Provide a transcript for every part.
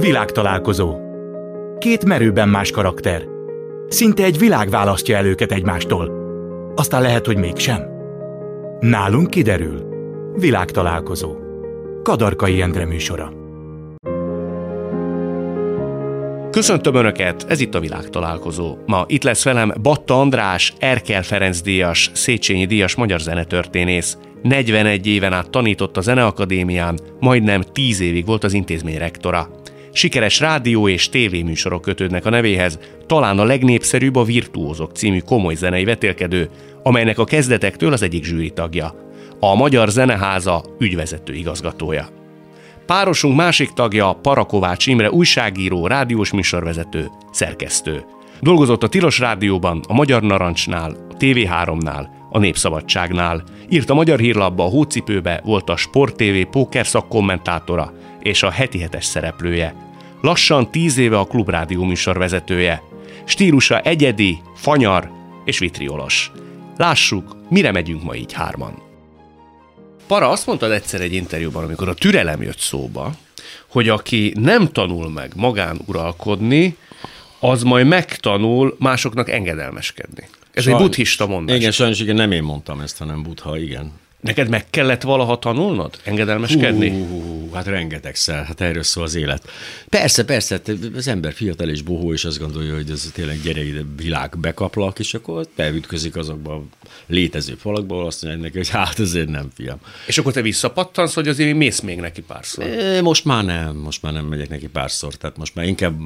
Világtalálkozó. Két merőben más karakter. Szinte egy világ választja el őket egymástól. Aztán lehet, hogy mégsem. Nálunk kiderül. Világtalálkozó. Kadarkai Endre műsora. Köszöntöm Önöket, ez itt a világtalálkozó. Ma itt lesz velem Batta András, Erkel Ferenc díjas, Széchenyi díjas magyar zenetörténész. 41 éven át tanított a Zeneakadémián, majdnem 10 évig volt az intézmény rektora. Sikeres rádió és tévéműsorok kötődnek a nevéhez, talán a legnépszerűbb a Virtuózok című komoly zenei vetélkedő, amelynek a kezdetektől az egyik zsűri tagja. A Magyar Zeneháza ügyvezető igazgatója. Párosunk másik tagja Parakovács Imre újságíró, rádiós műsorvezető, szerkesztő. Dolgozott a Tilos Rádióban, a Magyar Narancsnál, a TV3-nál, a Népszabadságnál. Írt a Magyar Hírlapba, a Hócipőbe, volt a Sport TV póker szakkommentátora és a heti hetes szereplője. Lassan tíz éve a Klubrádió műsorvezetője. Stílusa egyedi, fanyar és vitriolos. Lássuk, mire megyünk ma így hárman. Para, azt mondtad egyszer egy interjúban, amikor a türelem jött szóba, hogy aki nem tanul meg magán uralkodni, az majd megtanul másoknak engedelmeskedni. Ez Saj... egy buddhista mondás. Igen, sajnos igen, nem én mondtam ezt, hanem Buddha, igen. Neked meg kellett valaha tanulnod? Engedelmeskedni? Hú, hát rengetegszer, hát erről szól az élet. Persze, persze, hát az ember fiatal és bohó, és azt gondolja, hogy ez tényleg gyere ide, világ bekaplak, és akkor beütközik azokba a létező falakba, ahol azt mondja neki, hogy hát azért nem, fiam. És akkor te visszapattansz, hogy azért mész még neki párszor? É, most már nem, most már nem megyek neki párszor, tehát most már inkább,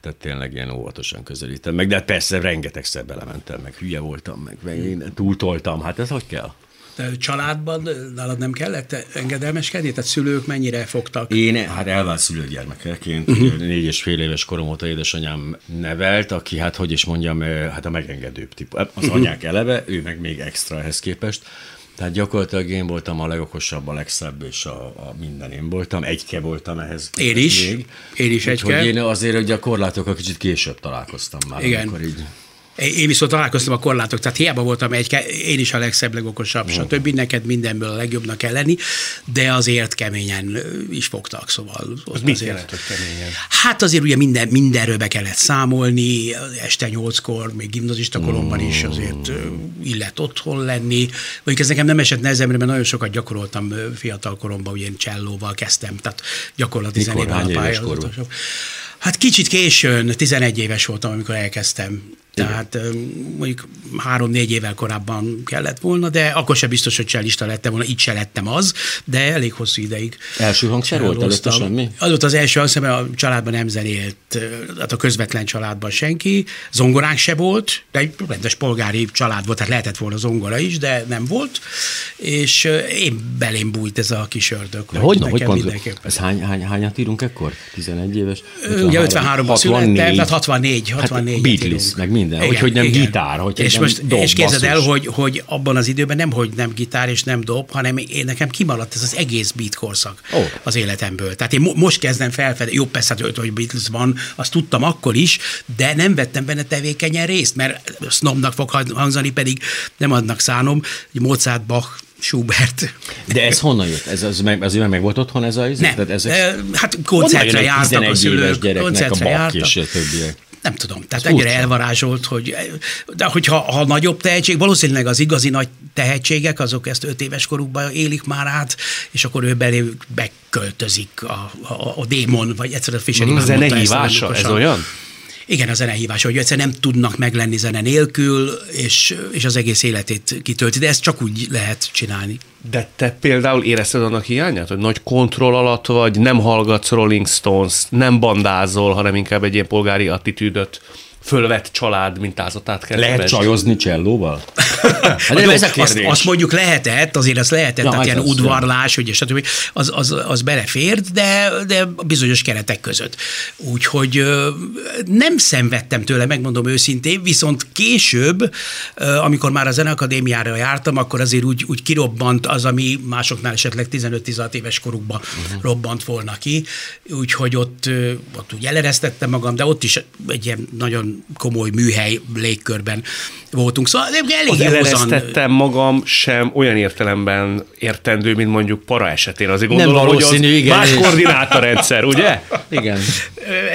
tehát tényleg ilyen óvatosan közelítem meg, de hát persze rengetegszer belementem, meg hülye voltam, meg, meg én túltoltam, hát ez hogy kell? Családban nálad nem kellett engedelmeskedni? Tehát szülők mennyire fogtak? Én hát elvált szülőgyermekeként, uh-huh. négy és fél éves korom óta édesanyám nevelt, aki hát hogy is mondjam, hát a megengedőbb típus. Az uh-huh. anyák eleve, ő meg még extra ehhez képest. Tehát gyakorlatilag én voltam a legokosabb, a legszebb, és a, a minden én voltam. Egyke voltam ehhez. Én is. Még. Én is egyke. Hogy én azért hogy a korlátokkal kicsit később találkoztam már. Igen. Amikor így én viszont találkoztam a korlátok, tehát hiába voltam egy, én is a legszebb, legokosabb, stb. Neked mindenből a legjobbnak kell lenni, de azért keményen is fogtak, szóval. Az mit azért, jelent, hogy keményen? Hát azért ugye minden, mindenről be kellett számolni, este nyolckor, még gimnazista koromban is azért illet otthon lenni. Mondjuk ez nekem nem esett nehezemre, mert nagyon sokat gyakoroltam fiatal koromban, ugye én csellóval kezdtem, tehát gyakorlati zenével a pályázatos. Hát kicsit későn, 11 éves voltam, amikor elkezdtem tehát mondjuk három-négy évvel korábban kellett volna, de akkor sem biztos, hogy cselista lettem volna, így se lettem az, de elég hosszú ideig. Első hangszer volt előtte semmi? Az volt az első hangszer, mert a családban nem zenélt, hát a közvetlen családban senki, zongoránk se volt, de egy rendes polgári család volt, tehát lehetett volna zongora is, de nem volt, és én belém bújt ez a kis ördög. De hogy, hogy pont, ez hány, hány, hányat írunk ekkor? 11 éves? 53, Ugye 53-ban születtem, tehát 64, 64 hát Beatles, meg minden minden, igen, hogy, hogy nem igen. gitár, hogy és nem most, dob, És képzeld el, hogy, hogy abban az időben nem, hogy nem gitár és nem dob, hanem én nekem kimaradt ez az egész beat korszak oh. az életemből. Tehát én mo- most kezdem felfedezni, jó persze, hát, hogy Beatles van, azt tudtam akkor is, de nem vettem benne tevékenyen részt, mert snobnak fog hangzani, pedig nem adnak szánom, hogy Mozart, Bach, Schubert. De ez honnan jött? Ez, az meg, azért meg volt otthon ez a Nem, Tehát ezek... hát koncertre jártak a szülők, koncertre a bak és a többiek nem tudom, tehát Ez ennyire elvarázsolt, hogy de hogyha ha nagyobb tehetség, valószínűleg az igazi nagy tehetségek, azok ezt öt éves korukban élik már át, és akkor ő belé beköltözik a, a, a démon, vagy egyszerűen a Fischer. A zenehívása, ez olyan? Igen, a zenehívás, hogy egyszerűen nem tudnak meglenni zene nélkül, és, és az egész életét kitölti, de ezt csak úgy lehet csinálni. De te például érezted annak hiányát, hogy nagy kontroll alatt vagy, nem hallgatsz Rolling Stones, nem bandázol, hanem inkább egy ilyen polgári attitűdöt fölvett család mintázatát kell Lehet keresni. csajozni csellóval? hát de ez a azt, azt, mondjuk lehetett, azért az lehetett, ja, tehát hát ilyen az udvarlás, hogy stb. Az, az, az belefért, de, de bizonyos keretek között. Úgyhogy nem szenvedtem tőle, megmondom őszintén, viszont később, amikor már a Zeneakadémiára jártam, akkor azért úgy, úgy kirobbant az, ami másoknál esetleg 15-16 éves korukban uh-huh. robbant volna ki, úgyhogy ott, ott úgy eleresztettem magam, de ott is egy ilyen nagyon komoly műhely légkörben voltunk. Szóval elég Az józan. elesztettem magam sem olyan értelemben értendő, mint mondjuk para esetén. Azért Nem gondolom, hogy valószínű, az igen. más koordinátorrendszer, ugye? Igen.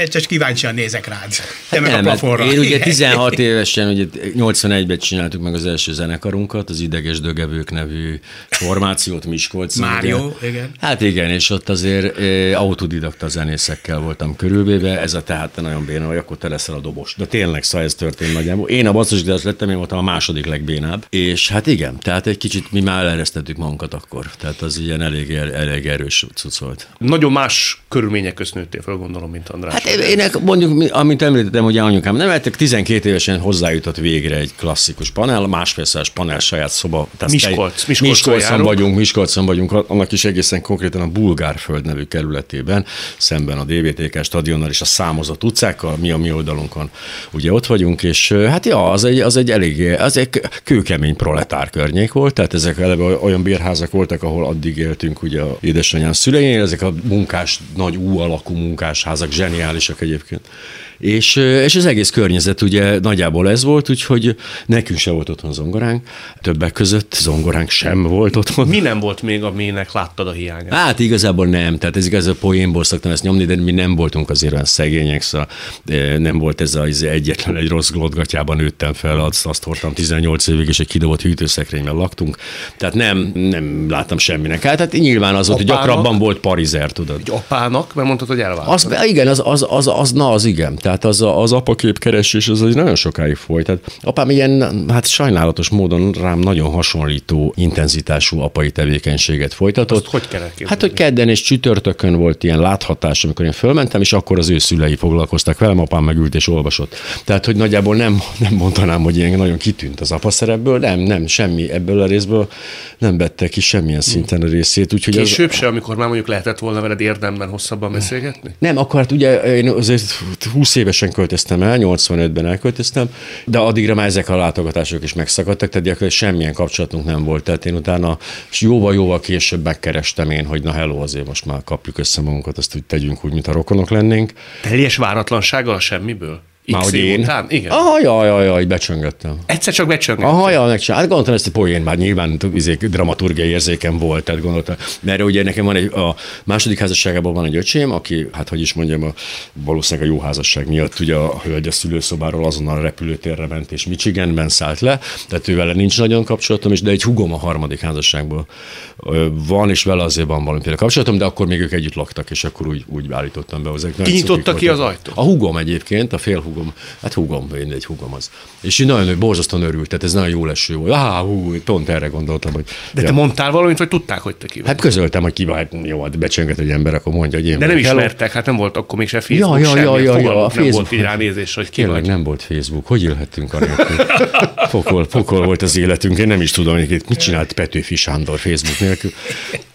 Csak kíváncsian nézek rád. Te meg Nem, a hát plafonra. én ugye 16 évesen, ugye 81-ben csináltuk meg az első zenekarunkat, az Ideges Dögevők nevű formációt Miskolcon. Mário, ugye. igen. Hát igen, és ott azért e, autodidakta zenészekkel voltam körülvéve, ez a tehát te nagyon béna vagy, akkor te leszel a dobos. De tényleg, szóval ez történt nagyjából. Én a basszusgitáros lettem, én voltam a második legbénább. És hát igen, tehát egy kicsit mi már eleresztettük magunkat akkor. Tehát az ilyen elég, elég erős cucc volt. Nagyon más körülmények közt nőttél fel, gondolom, mint András. Hát én mondjuk, mi- amit említettem, hogy anyukám nem ettek, 12 évesen hozzájutott végre egy klasszikus panel, másfélszeres panel saját szoba. Tehát Miskolc, tej- Miskolcon vagyunk, Miskolcon vagyunk, annak is egészen konkrétan a Bulgárföld nevű kerületében, szemben a DVTK stadionnal és a számozott utcákkal, mi a mi oldalunkon. Ugye ott vagyunk, és hát ja, az egy, az egy elég, az egy kőkemény proletár környék volt, tehát ezek eleve olyan bérházak voltak, ahol addig éltünk ugye a édesanyám szülein, ezek a munkás, nagy U alakú munkásházak, zseniálisak egyébként. És, és az egész környezet ugye nagyjából ez volt, úgyhogy nekünk se volt otthon zongoránk, többek között zongoránk sem volt otthon. Mi nem volt még, aminek láttad a hiányát? Hát igazából nem, tehát ez igaz, a poénból szoktam ezt nyomni, de mi nem voltunk azért olyan szegények, szóval nem volt ez az egyetlen egy rossz glotgatjában nőttem fel, azt, azt hordtam 18 évig, és egy kidobott hűtőszekrényben laktunk, tehát nem, nem láttam semminek. Hát, hát nyilván az volt, hogy Apának? gyakrabban volt parizer, tudod. Egy apának, mert mondtad, hogy elvált. Az, igen, az, az, az, az, na az igen. Tehát az, a- az apakép keresés, az, az nagyon sokáig folyt. Tehát apám ilyen, hát sajnálatos módon rám nagyon hasonlító intenzitású apai tevékenységet folytatott. Azt hogy kell elképzelni? Hát, hogy kedden és csütörtökön volt ilyen láthatás, amikor én fölmentem, és akkor az ő szülei foglalkoztak velem, apám megült és olvasott. Tehát, hogy nagyjából nem, nem mondanám, hogy ilyen nagyon kitűnt az apa szerepből, nem, nem, semmi ebből a részből nem vette ki semmilyen szinten a részét. Úgyhogy az, Később se, amikor már mondjuk lehetett volna veled érdemben hosszabban beszélgetni? nem, akkor hát ugye én azért 20 évesen költöztem el, 85-ben elköltöztem, de addigra már ezek a látogatások is megszakadtak, tehát gyakorlatilag semmilyen kapcsolatunk nem volt. Tehát én utána és jóval-jóval később megkerestem én, hogy na hello, azért most már kapjuk össze magunkat, azt úgy tegyünk úgy, mint a rokonok lennénk. Teljes váratlansággal semmiből? Már hogy én? után? Igen. Aha, jaj, jaj, jaj, becsöngettem. Egyszer csak becsöngett. Aha, ja, megcsinál. Hát gondoltam, ezt a poén már nyilván izé, dramaturgiai érzékem volt, tehát gondoltam, mert ugye nekem van egy, a második házasságában van egy öcsém, aki, hát hogy is mondjam, a, valószínűleg a jó házasság miatt ugye a hölgy a szülőszobáról azonnal a repülőtérre ment, és Michiganben szállt le, tehát ő vele nincs nagyon kapcsolatom, és de egy hugom a harmadik házasságból van, és vele azért van valamiféle kapcsolatom, de akkor még ők együtt laktak, és akkor úgy, úgy állítottam be hozzá. Ki nyitotta ki az ajtót? A hugom egyébként, a félhugom, hát hugom, én egy hugom az. És ő nagyon borzasztóan örült, tehát ez nagyon jó leső volt. Ah, hú, pont erre gondoltam, hogy... De te mondtál valamit, vagy tudták, hogy te ki? Hát közöltem, hogy ki hát jó, hát becsönget egy ember, akkor mondja, hogy én De nem vagyok. Hello. ismertek, hát nem volt akkor még se Facebook, Ja, ja, ja, ja, ja, fogalmuk a nem Facebook. volt így ránézés, hogy ki Tényleg nem volt Facebook. Hogy élhettünk anélkül? Pokol, pokol volt az életünk. Én nem is tudom, hogy mit csinált Petőfi Sándor Facebook nélkül.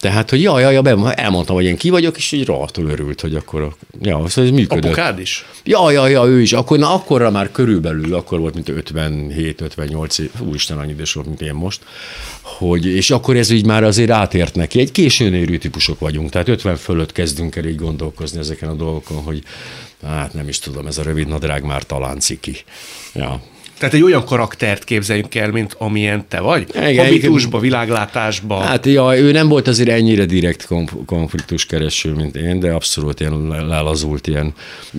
Tehát, hogy ja, ja, ja, elmondtam, hogy én ki vagyok, és így rohadtul örült, hogy akkor, ja, szóval ez működött. Apukád is? Ja, ja, ja, ő is. Akkor, na, akkorra már körülbelül, akkor volt, mint 57-58 év, úristen, annyi idős volt, mint én most, hogy, és akkor ez így már azért átért neki. Egy későn érő típusok vagyunk, tehát 50 fölött kezdünk el így gondolkozni ezeken a dolgokon, hogy hát nem is tudom, ez a rövid nadrág már talán ciki. Ja. Tehát egy olyan karaktert képzeljünk el, mint amilyen te vagy? Igen, Habitusba, világlátásba. Hát ja, ő nem volt azért ennyire direkt konf- konfliktus kereső, mint én, de abszolút ilyen le- lelazult ilyen.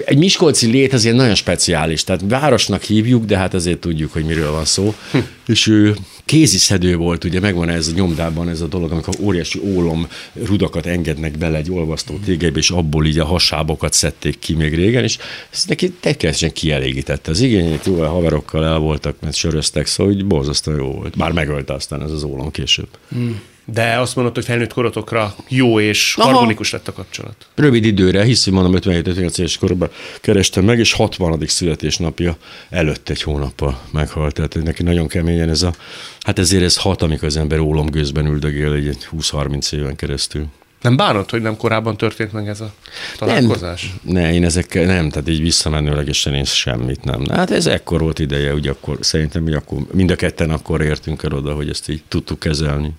Egy miskolci lét az ilyen nagyon speciális, tehát városnak hívjuk, de hát azért tudjuk, hogy miről van szó. És ő kéziszedő volt, ugye megvan ez a nyomdában ez a dolog, amikor óriási ólom rudakat engednek bele egy olvasztó tégelybe, és abból így a hasábokat szedték ki még régen, és ez neki teljesen kielégítette az igényét, jó, a haverokkal el voltak, mert söröztek, szóval úgy borzasztóan jó volt. Bár megölte aztán ez az ólom később. De azt mondod, hogy felnőtt korotokra jó és Aha. harmonikus lett a kapcsolat. Rövid időre, hiszen mondom 57-58 éves korban kerestem meg, és 60. születésnapja előtt egy hónappal meghalt. Tehát neki nagyon keményen ez a, hát ezért ez hat, amikor az ember ólomgőzben üldögél egy egy 20-30 éven keresztül. Nem bánod, hogy nem korábban történt meg ez a találkozás? Nem, ne, én ezekkel nem, tehát így visszamenőlegesen én semmit nem. Hát ez ekkor volt ideje, úgy akkor szerintem mi akkor, mind a ketten akkor értünk el oda, hogy ezt így tudtuk kezelni.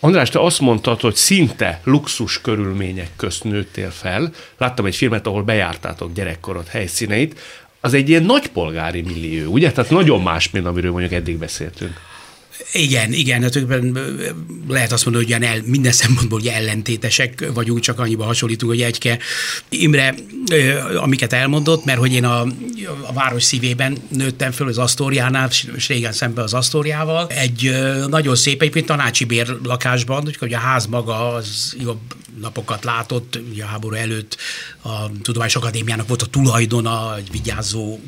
András, te azt mondtad, hogy szinte luxus körülmények közt nőttél fel. Láttam egy filmet, ahol bejártátok gyerekkorod helyszíneit. az egy ilyen nagypolgári millió, ugye? Tehát nagyon más, mint amiről mondjuk eddig beszéltünk. Igen, igen, hát lehet azt mondani, hogy el, minden szempontból ugye ellentétesek vagyunk, csak annyiban hasonlítunk, hogy egyke Imre, amiket elmondott, mert hogy én a, a város szívében nőttem föl az Asztóriánál, és régen szemben az Asztóriával, egy nagyon szép, egyébként tanácsi bér lakásban, hogy a ház maga az jobb napokat látott, ugye a háború előtt a Tudományos Akadémiának volt a tulajdona, egy vigyázó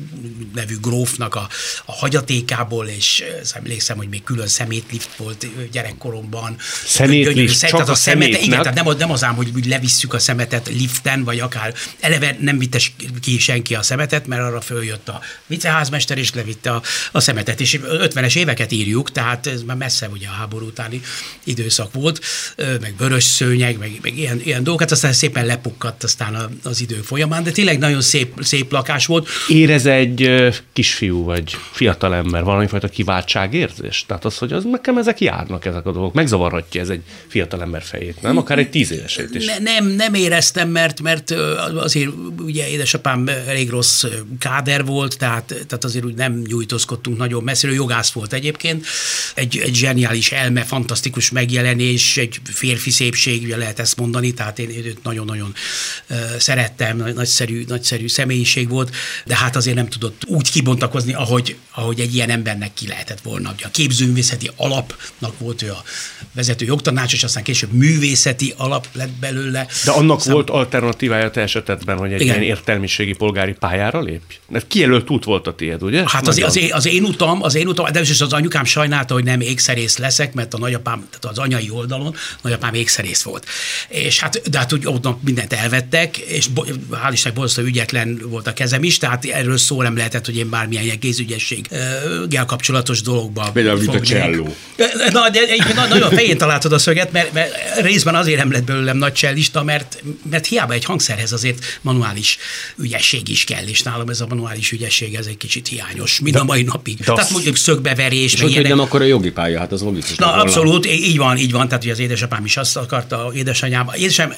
nevű grófnak a, a hagyatékából, és emlékszem, hogy még külön szemétlift volt gyerekkoromban. Szemétlift, csak tehát a, a szemetet, Igen, tehát nem, nem az ám, hogy úgy levisszük a szemetet liften, vagy akár eleve nem vitte ki senki a szemetet, mert arra följött a viceházmester, és levitte a, a szemetet. És 50-es éveket írjuk, tehát ez már messze ugye a háború utáni időszak volt, meg vörös szőnyeg, meg, meg ilyen, ilyen dolgokat, aztán szépen lepukkadt aztán az idő folyamán, de tényleg nagyon szép, szép lakás volt. Érez egy kisfiú vagy fiatalember valamifajta kiváltságérzés? Tehát az, hogy az nekem ezek járnak ezek a dolgok. Megzavarhatja ez egy fiatalember fejét, nem? Akár egy tíz évesét is. Ne, nem, nem éreztem, mert, mert azért ugye édesapám elég rossz káder volt, tehát, tehát azért úgy nem nyújtózkodtunk nagyon messzire. Jogász volt egyébként, egy, egy zseniális elme, fantasztikus megjelenés, egy férfi szépség, ugye lehet ezt mondani, tehát én őt nagyon-nagyon szerettem, nagyszerű, nagyszerű személyiség volt, de hát azért nem tudott úgy kibontakozni, ahogy, ahogy egy ilyen embernek ki lehetett volna. Ugye a képzőművészeti alapnak volt ő a vezető jogtanács, és aztán később művészeti alap lett belőle. De annak aztán... volt alternatívája te esetedben, hogy egy Igen. ilyen értelmiségi polgári pályára lépj? Mert kijelölt út volt a tiéd, ugye? Hát az, az, én, az, én utam, az én utam, de is az anyukám sajnálta, hogy nem ékszerész leszek, mert a nagyapám, tehát az anyai oldalon nagyapám ékszerész volt. És hát, de hát úgy ott mindent elvettek, és hál' Istennek borzasztó ügyetlen volt a kezem is, tehát erről szó nem lehetett, hogy én bármilyen ilyen kézügyességgel kapcsolatos dologba. Például, mint a cselló. Na, de na, nagyon fején találtad a szöget, mert, mert részben azért nem lett belőlem nagy csellista, mert, mert hiába egy hangszerhez azért manuális ügyesség is kell, és nálam ez a manuális ügyesség ez egy kicsit hiányos, mind de, a mai napig. De tehát mondjuk szögbeverés. És hogy nem akkor a jogi pálya, hát az logikus. Na, abszolút, így van, így van, tehát hogy az édesapám is azt akarta, édesanyám. Édesem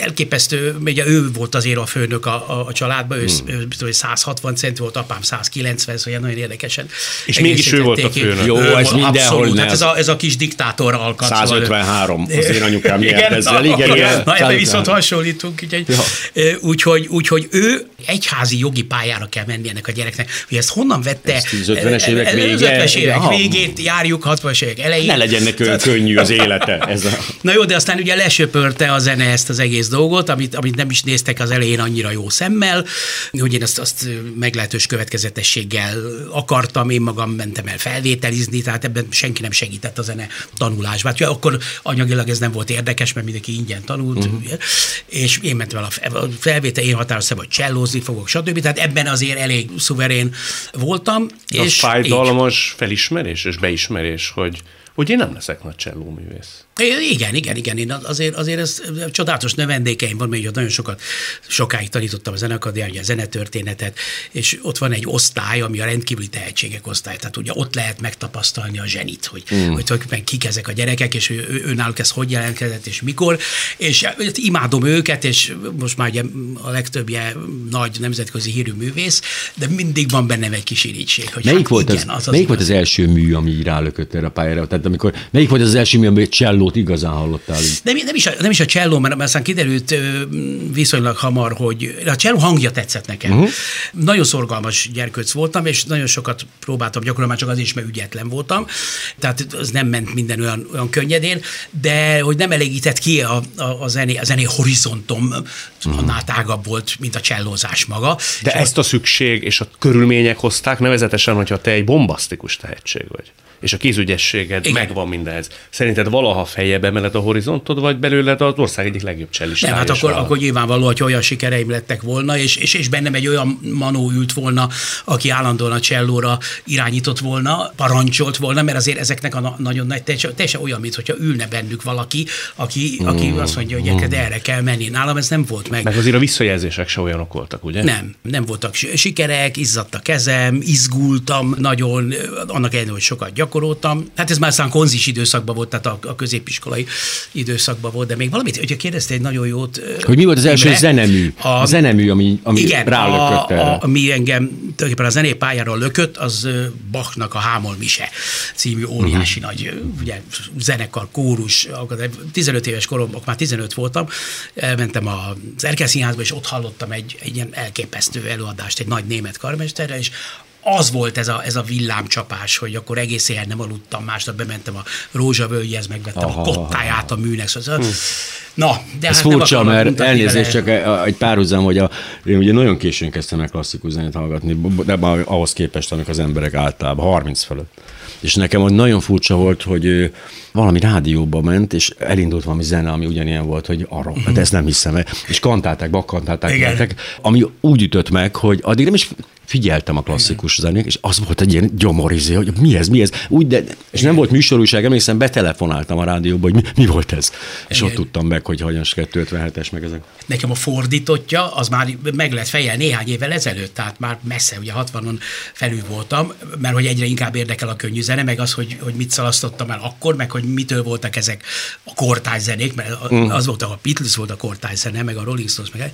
elképesztő, ugye ő volt azért a főnök a, a, a családban, ő, hmm. ő, ő 160 cent volt, apám 190, szóval nagyon érdekesen. És mégis ő volt a főnök. Jó, ez mindenhol abszolút, hát ez a, ez a kis diktátor alkat. 153, az én anyukám nyert ezzel, igen, igen. Na, ebben viszont hasonlítunk, úgyhogy, úgyhogy, úgyhogy ő egyházi jogi pályára kell menni ennek a gyereknek. Hogy ezt honnan vette? Ezt 50-es évek vége. 50-es évek ja. végét járjuk, 60-as évek elején. Ne legyen neki olyan könnyű az élete. Ez a... Na jó, de aztán ugye lesöpörte a zene ezt az egész dolgot, amit, amit nem is néztek az elején annyira jó szemmel, hogy én azt, azt meglehetős következetességgel akartam, én magam mentem el felvételizni, tehát ebben senki nem segített a zene tanulásban. Hát, akkor anyagilag ez nem volt érdekes, mert mindenki ingyen tanult, uh-huh. és én mentem el a felvétel, én határoztam, hogy csellózni fogok, stb. Tehát ebben azért elég szuverén voltam. De és az fájdalmas így. felismerés és beismerés, hogy, hogy én nem leszek nagy csellóművész. Igen, igen, igen. Én azért, azért ez csodálatos növendékeim van, mert nagyon sokat, sokáig tanítottam a zenekadémián, a zenetörténetet, és ott van egy osztály, ami a rendkívüli tehetségek osztály. Tehát ugye ott lehet megtapasztalni a zsenit, hogy, mm. hogy tulajdonképpen kik ezek a gyerekek, és ő, ő, náluk ez hogy jelentkezett, és mikor. És hát imádom őket, és most már ugye a legtöbbje nagy nemzetközi hírű művész, de mindig van bennem egy kis irítség. Hogy melyik hát volt, igen, az, az, melyik volt az első mű, ami rálökött erre a pályára? Tehát amikor, melyik volt az első mű, ami cselló csellót igazán hallottál így. Nem, nem, is, a, nem is a cselló, mert, aztán kiderült viszonylag hamar, hogy a cselló hangja tetszett nekem. Uh-huh. Nagyon szorgalmas gyerkőc voltam, és nagyon sokat próbáltam gyakorolni, már csak az is, mert ügyetlen voltam. Tehát az nem ment minden olyan, olyan könnyedén, de hogy nem elégített ki a, a, a, zené, a zené horizontom, uh-huh. annál tágabb volt, mint a csellózás maga. De és ezt a szükség és a körülmények hozták, nevezetesen, hogyha te egy bombasztikus tehetség vagy és a kézügyességed Igen. megvan mindenhez. Szerinted valaha fejjebb emeled a horizontod, vagy belőled az ország egyik legjobb csellistája? Nem, hát akkor, akkor nyilvánvaló, hogy olyan sikereim lettek volna, és, és, és bennem egy olyan manó ült volna, aki állandóan a csellóra irányított volna, parancsolt volna, mert azért ezeknek a nagyon nagy teljesen olyan, mintha ülne bennük valaki, aki, mm. aki azt mondja, hogy neked mm. erre kell menni. Nálam ez nem volt meg. Meg azért a visszajelzések se olyanok voltak, ugye? Nem, nem voltak sikerek, izzadt a kezem, izgultam nagyon, annak ellenére, hogy sokat gyakoroltam. Hát ez már aztán konzis időszakban volt, tehát a, a középiskolai időszakban volt, de még valamit, hogyha kérdezte egy nagyon jót. Hogy mi volt az első Imre, zenemű? A, a zenemű, ami, ami igen, rálökött a, a, ami engem tulajdonképpen a zenépályáról lökött, az Bachnak a Hámol Mise című óriási uh-huh. nagy ugye, zenekar, kórus. 15 éves koromban, már 15 voltam, elmentem az Erkel Színházba, és ott hallottam egy, egy ilyen elképesztő előadást egy nagy német karmesterrel, és az volt ez a, ez a villámcsapás, hogy akkor egész éjjel nem aludtam, másnap bementem a rózsavölgyhez, megvettem Aha. a kottáját a műnek. Szóval, hm. Na, de Ez hát furcsa, mert elnézést csak egy párhuzam, hogy a, én ugye nagyon későn kezdtem el klasszikus zenét hallgatni, de ahhoz képest, amik az emberek általában 30 fölött. És nekem hogy nagyon furcsa volt, hogy valami rádióba ment, és elindult valami zene, ami ugyanilyen volt, hogy arra, uh-huh. hát ezt nem hiszem. És kantálták, bakkantálták, ami úgy ütött meg, hogy addig nem is figyeltem a klasszikus zenét, és az volt egy ilyen gyomorizé, hogy mi ez, mi ez. Úgy, de, és nem volt műsorúság, emlékszem, betelefonáltam a rádióba, hogy mi, mi volt ez. És Igen. ott tudtam meg, hogy hanyas 257-es meg ezek. Nekem a fordítottja, az már meg lett fejjel néhány évvel ezelőtt, tehát már messze, ugye 60-on felül voltam, mert hogy egyre inkább érdekel a könnyű zene, meg az, hogy, hogy mit szalasztottam el akkor, meg hogy mitől voltak ezek a kortály zenék, mert mm. az volt a Beatles volt a kortály zene, meg a Rolling Stones, meg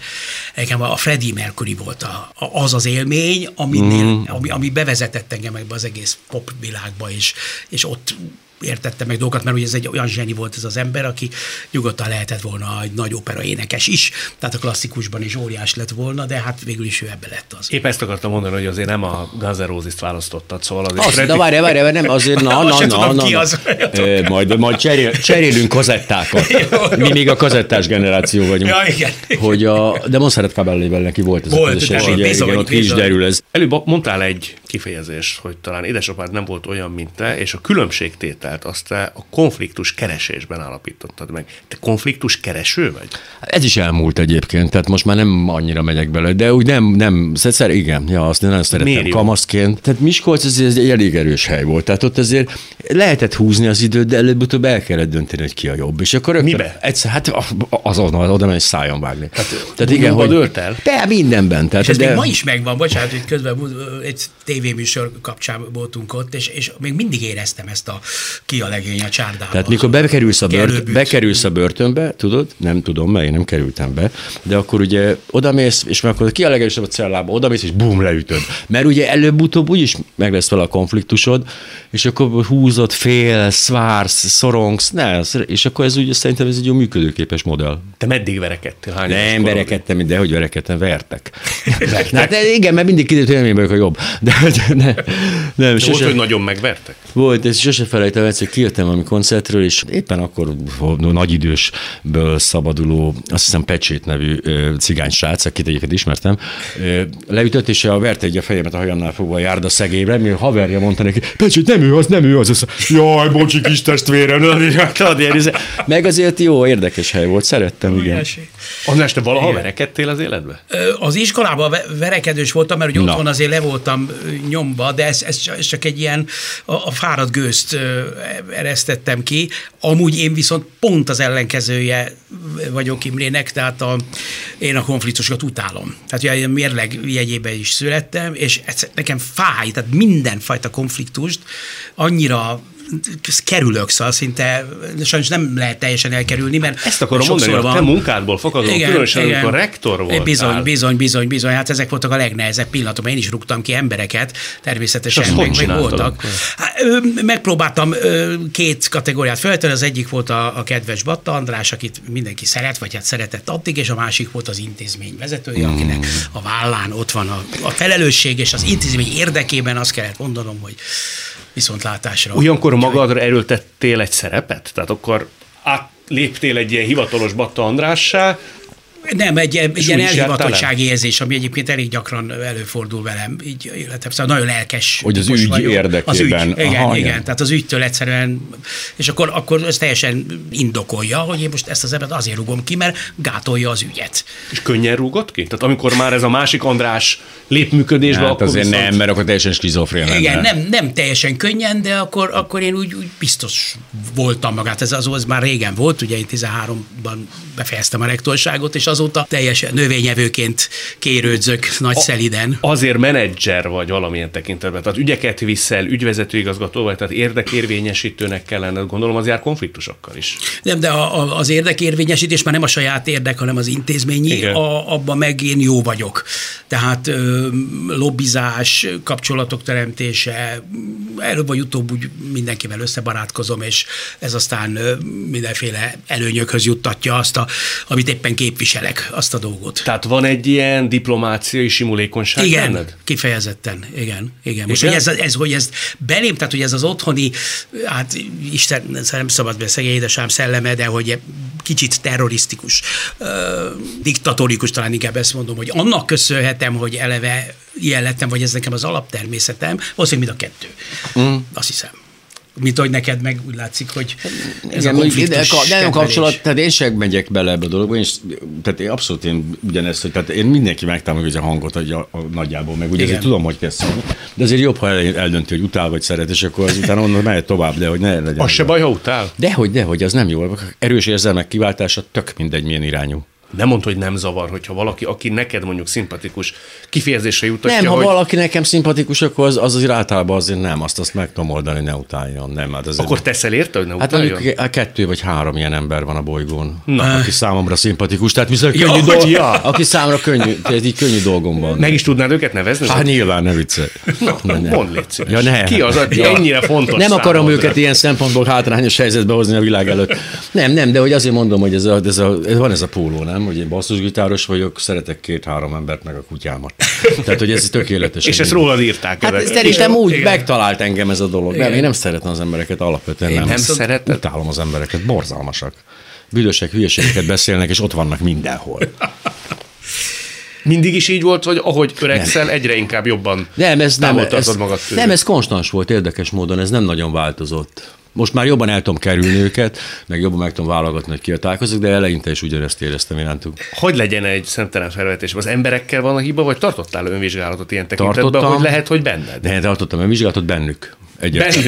nekem a Freddie Mercury volt a, az az élmény, élmény, aminél, mm. ami, ami bevezetett engem ebbe az egész pop világba, és, és ott értette meg dolgokat, mert ugye ez egy olyan zseni volt ez az ember, aki nyugodtan lehetett volna egy nagy opera énekes is, tehát a klasszikusban is óriás lett volna, de hát végül is ő ebbe lett az. Épp ezt akartam mondani, hogy azért nem a Roses-t választottad, szóval azért... Azt, Freddy... várj, várj, várj, nem, azért na, na, na, na, na. majd, majd cserél, cserélünk kazettákat. Mi még a kazettás generáció vagyunk. Ja, igen. Hogy a, de Monserrat Cabellével neki volt ez volt, a közös, ugye, bizony, igen, ott bizony. is derül ez. Előbb mondtál egy kifejezést, hogy talán édesapád nem volt olyan, mint te, és a különbségtétel munkát azt te a konfliktus keresésben állapítottad meg. Te konfliktus kereső vagy? Ez is elmúlt egyébként, tehát most már nem annyira megyek bele, de úgy nem, nem, szer, igen, ja, azt nagyon szeretem Miért kamaszként. Tehát Miskolc ez egy elég erős hely volt, tehát ott azért lehetett húzni az időt, de előbb-utóbb el kellett dönteni, hogy ki a jobb. És akkor Mibe? Egyszer, hát azonnal oda megy szájon vágni. Hát, tehát igen, hogy dölt el? De mindenben. Tehát, és ez de... még ma is megvan, bocsánat, hogy közben egy tévéműsor kapcsán voltunk ott, és, és még mindig éreztem ezt a ki a legény a csárdába. Tehát mikor bekerülsz a, bört, bekerülsz a börtönbe, tudod, nem tudom, mert én nem kerültem be, de akkor ugye odamész, és akkor ki a legerősebb a cellába, odamész, és bum, leütöd. Mert ugye előbb-utóbb úgyis meg lesz vele a konfliktusod, és akkor húzod, félsz, vársz, szorongsz, ne, és akkor ez ugye szerintem ez egy jó működőképes modell. Te meddig verekedtél? Hány nem verekedtem, de hogy verekedtem, vertek. vertek. hát igen, mert mindig kiderült, hogy én vagyok a jobb. De, de, ne, nem, de sose, volt, hogy nagyon megvertek? Volt, és sose felejtem, egyszer kijöttem valami koncertről, és éppen akkor nagyidősből szabaduló, azt hiszem Pecsét nevű cigány srác, akit egyébként ismertem, leütött, és a verte egy a fejemet a hajamnál fogva a járda szegélyre, mi haverja mondta neki, Pecsét, nem ő az, nem ő az, az. Jaj, bocsi kis testvérem, meg azért jó, érdekes hely volt, szerettem, igen. András, te valaha igen. verekedtél az életbe? Az iskolában verekedős voltam, mert ugye otthon azért le voltam nyomva, de ez, ez csak egy ilyen a, a fáradt gőzt eresztettem ki. Amúgy én viszont pont az ellenkezője vagyok Imrének, tehát a, én a konfliktusokat utálom. Tehát ugye mérleg jegyében is születtem, és ez nekem fáj, tehát mindenfajta konfliktust annyira kerülök, szóval szinte sajnos nem lehet teljesen elkerülni, mert Ezt akarom mondani, van... a te munkádból fakadó, igen, különösen igen. amikor rektor volt. Bizony, bizony, bizony, bizony, hát ezek voltak a legnehezebb pillanatok, én is rúgtam ki embereket, természetesen meg, meg voltak. Hát, megpróbáltam két kategóriát feltenni, az egyik volt a, a kedves Batta András, akit mindenki szeret, vagy hát szeretett addig, és a másik volt az intézmény vezetője, mm. akinek a vállán ott van a, a felelősség, és az intézmény érdekében azt kellett mondanom, hogy viszontlátásra. Olyankor magadra erőltettél egy szerepet? Tehát akkor átléptél egy ilyen hivatalos Batta Andrássá, nem, egy, egy ilyen elhivatottsági érzés, ami egyébként elég gyakran előfordul velem, így életem, szóval nagyon lelkes. Hogy az ügy vagyok. érdekében. Az ügy, igen, Aha, igen, igen, tehát az ügytől egyszerűen, és akkor, akkor ez teljesen indokolja, hogy én most ezt az embert azért rúgom ki, mert gátolja az ügyet. És könnyen rúgott ki? Tehát amikor már ez a másik András lép működésbe, hát akkor azért viszont... nem, mert akkor teljesen skizofrén Igen, nem, nem teljesen könnyen, de akkor, akkor én úgy, úgy biztos voltam magát. Ez az, az már régen volt, ugye én 13-ban befejeztem a rektorságot, és azóta teljesen növényevőként kérődzök nagy szeliden. Azért menedzser vagy valamilyen tekintetben, tehát ügyeket viszel, ügyvezetőigazgató vagy, tehát érdekérvényesítőnek kellene, gondolom az jár konfliktusokkal is. Nem, de a, a, az érdekérvényesítés már nem a saját érdek, hanem az intézményi, a, abban meg én jó vagyok. Tehát ö, lobbizás, kapcsolatok teremtése, előbb vagy utóbb úgy mindenkivel összebarátkozom, és ez aztán mindenféle előnyökhöz juttatja azt, a, amit éppen képviselek, azt a dolgot. Tehát van egy ilyen diplomáciai simulékonyság Igen, benned? kifejezetten, igen. igen. Most, Igen? hogy ez, ez, hogy ez belém, tehát hogy ez az otthoni, hát Isten, nem szabad be szegény édesám szelleme, de hogy kicsit terrorisztikus, ö, diktatórikus, talán inkább ezt mondom, hogy annak köszönhetem, hogy eleve ilyen lettem, vagy ez nekem az alaptermészetem, valószínűleg mind a kettő. Mm. Azt hiszem. Mint hogy neked meg úgy látszik, hogy ez Igen, a konfliktus ka- nem termelés. kapcsolat, tehát én sem megyek bele ebbe a dologba, és tehát én abszolút én ugyanezt, hogy tehát én mindenki megtámogatja a hangot a, a, nagyjából, meg ugye azért tudom, hogy kell szólni, de azért jobb, ha el, eldönti, hogy utál vagy szeret, és akkor azután onnan mehet tovább, de hogy ne legyen. Az se baj, ha utál? Dehogy, dehogy, az nem jó. Erős érzelmek kiváltása tök mindegy milyen irányú. Nem mondd, hogy nem zavar, hogyha valaki, aki neked mondjuk szimpatikus, kifejezésre jutatja, Nem, ha hogy valaki nekem szimpatikus, akkor az, az azért általában azért nem, azt azt meg tudom oldani, ne utáljon. Nem, hát ez akkor teszel érte, hogy ne Hát utáljon? mondjuk a kettő vagy három ilyen ember van a bolygón, Na. Na. aki számomra szimpatikus, tehát viszont Ja, könnyű, dolg, ja. aki számomra könnyű, tehát így könnyű dolgom van. Meg is tudnád őket nevezni? Hát nyilván, ne viccelj. Na, Ne, ne. mondd légy szíves. Ja, ne. Ki az, aki Ja. ennyire fontos Nem akarom számodra? őket ilyen szempontból hátrányos helyzetbe hozni a világ előtt. Nem, nem, de hogy azért mondom, hogy ez a, ez a, van ez a póló, nem? Hogy én basszusgitáros vagyok, szeretek két-három embert, meg a kutyámat. Tehát, hogy ez tökéletes. És ezt rólad írták. Hát ezek. szerintem úgy Igen. megtalált engem ez a dolog. Nem, én nem szeretem az embereket alapvetően. Én nem, nem szereted? Utálom az embereket, borzalmasak. Büdösek, hülyeségeket beszélnek, és ott vannak mindenhol. Mindig is így volt, vagy ahogy öregszel, egyre inkább jobban Nem, ez nem, ez, magad tőlük? nem, ez konstans volt, érdekes módon, ez nem nagyon változott. Most már jobban el tudom kerülni őket, meg jobban meg tudom válogatni, hogy ki a találkozok, de eleinte is ugyanezt éreztem irántuk. Hogy legyen egy szemtelen felvetésben? Az emberekkel van a hiba, vagy tartottál önvizsgálatot ilyen tekintetben, Tartottam. hogy lehet, hogy benned? De tartottam a vizsgálatot bennük. Egyet.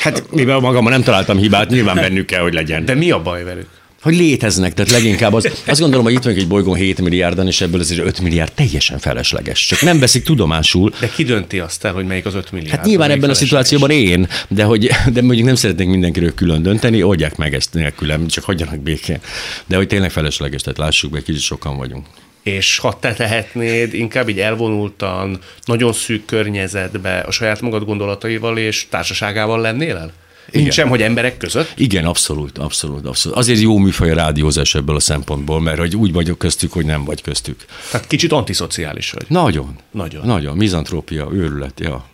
Hát mivel magamban nem találtam hibát, nyilván bennük kell, hogy legyen. De mi a baj velük? Hogy léteznek, tehát leginkább az, azt gondolom, hogy itt vagyunk egy bolygón 7 milliárdan, és ebből azért 5 milliárd teljesen felesleges. Csak nem veszik tudomásul. De ki dönti azt el, hogy melyik az 5 milliárd? Hát nyilván ebben a szituációban én, de, hogy, de mondjuk nem szeretnék mindenkiről külön dönteni, oldják meg ezt nélkülem, csak hagyjanak békén. De hogy tényleg felesleges, tehát lássuk be, kicsit sokan vagyunk. És ha te tehetnéd, inkább így elvonultan, nagyon szűk környezetbe, a saját magad gondolataival és társaságával lennél el? Nincs sem, hogy emberek között? Igen, abszolút, abszolút, abszolút. Azért jó műfaj a rádiózás ebből a szempontból, mert hogy úgy vagyok köztük, hogy nem vagy köztük. Tehát kicsit antiszociális vagy. Nagyon. Nagyon. Nagyon. Mizantrópia, őrület, ja.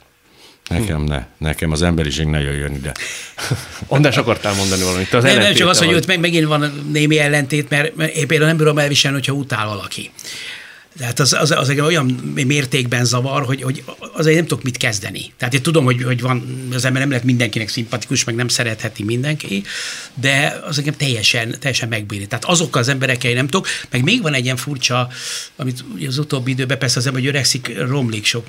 Nekem ne. Nekem az emberiség ne jöjjön ide. András, akartál mondani valamit? Az Nem, nem csak az, hogy vagy. ott meg, megint van némi ellentét, mert, mert én például nem bírom elviselni, hogyha utál valaki. Tehát az, az, az engem olyan mértékben zavar, hogy, hogy azért nem tudok mit kezdeni. Tehát én tudom, hogy, hogy van, az ember nem lehet mindenkinek szimpatikus, meg nem szeretheti mindenki, de az engem teljesen, teljesen megbírni. Tehát azokkal az emberekkel nem tudok, meg még van egy ilyen furcsa, amit az utóbbi időben persze az ember, hogy öregszik, romlik sok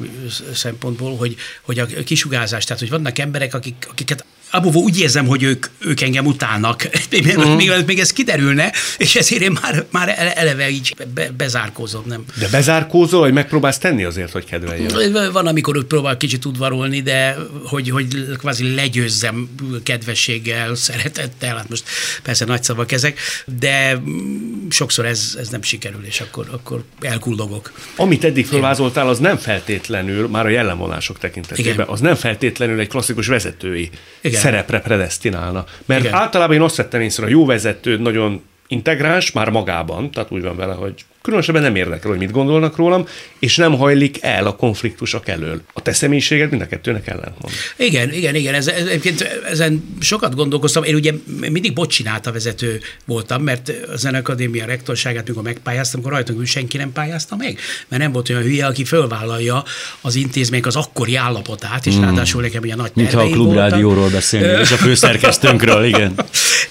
szempontból, hogy, hogy a kisugárzás, tehát hogy vannak emberek, akik, akiket abból úgy érzem, hogy ők, ők engem utálnak, még, Mhm. még, még ez kiderülne, és ezért én már, már eleve így be, bezárkózom, nem. De bezárkózol, vagy megpróbálsz tenni azért, hogy kedveljen? Van, amikor ő próbál kicsit udvarolni, de hogy, hogy kvázi legyőzzem kedvességgel, szeretettel, hát most persze nagy szavak ezek, de mm, sokszor ez, ez nem sikerül, és akkor, akkor elkullogok. Amit eddig felvázoltál, az nem feltétlenül, már a jellemvonások tekintetében, Igen. az nem feltétlenül egy klasszikus vezetői Igen. Szerepre predestinálna. Mert Igen. általában én azt vettem észre, a jó vezető nagyon integráns már magában, tehát úgy van vele, hogy különösebben nem érdekel, hogy mit gondolnak rólam, és nem hajlik el a konfliktusok elől. A te személyiséged mind a kettőnek ellentmond. Igen, igen, igen, ez, ez, egyébként ezen sokat gondolkoztam. Én ugye mindig bocsinálta vezető voltam, mert a Zenekadémia rektorságát, mikor megpályáztam, akkor rajtunk senki nem pályázta meg, mert nem volt olyan hülye, aki fölvállalja az intézmények az akkori állapotát, és ráadásul nekem ugye nagy Mintha a klubrádióról beszélnél, és a főszerkesztőnkről, igen.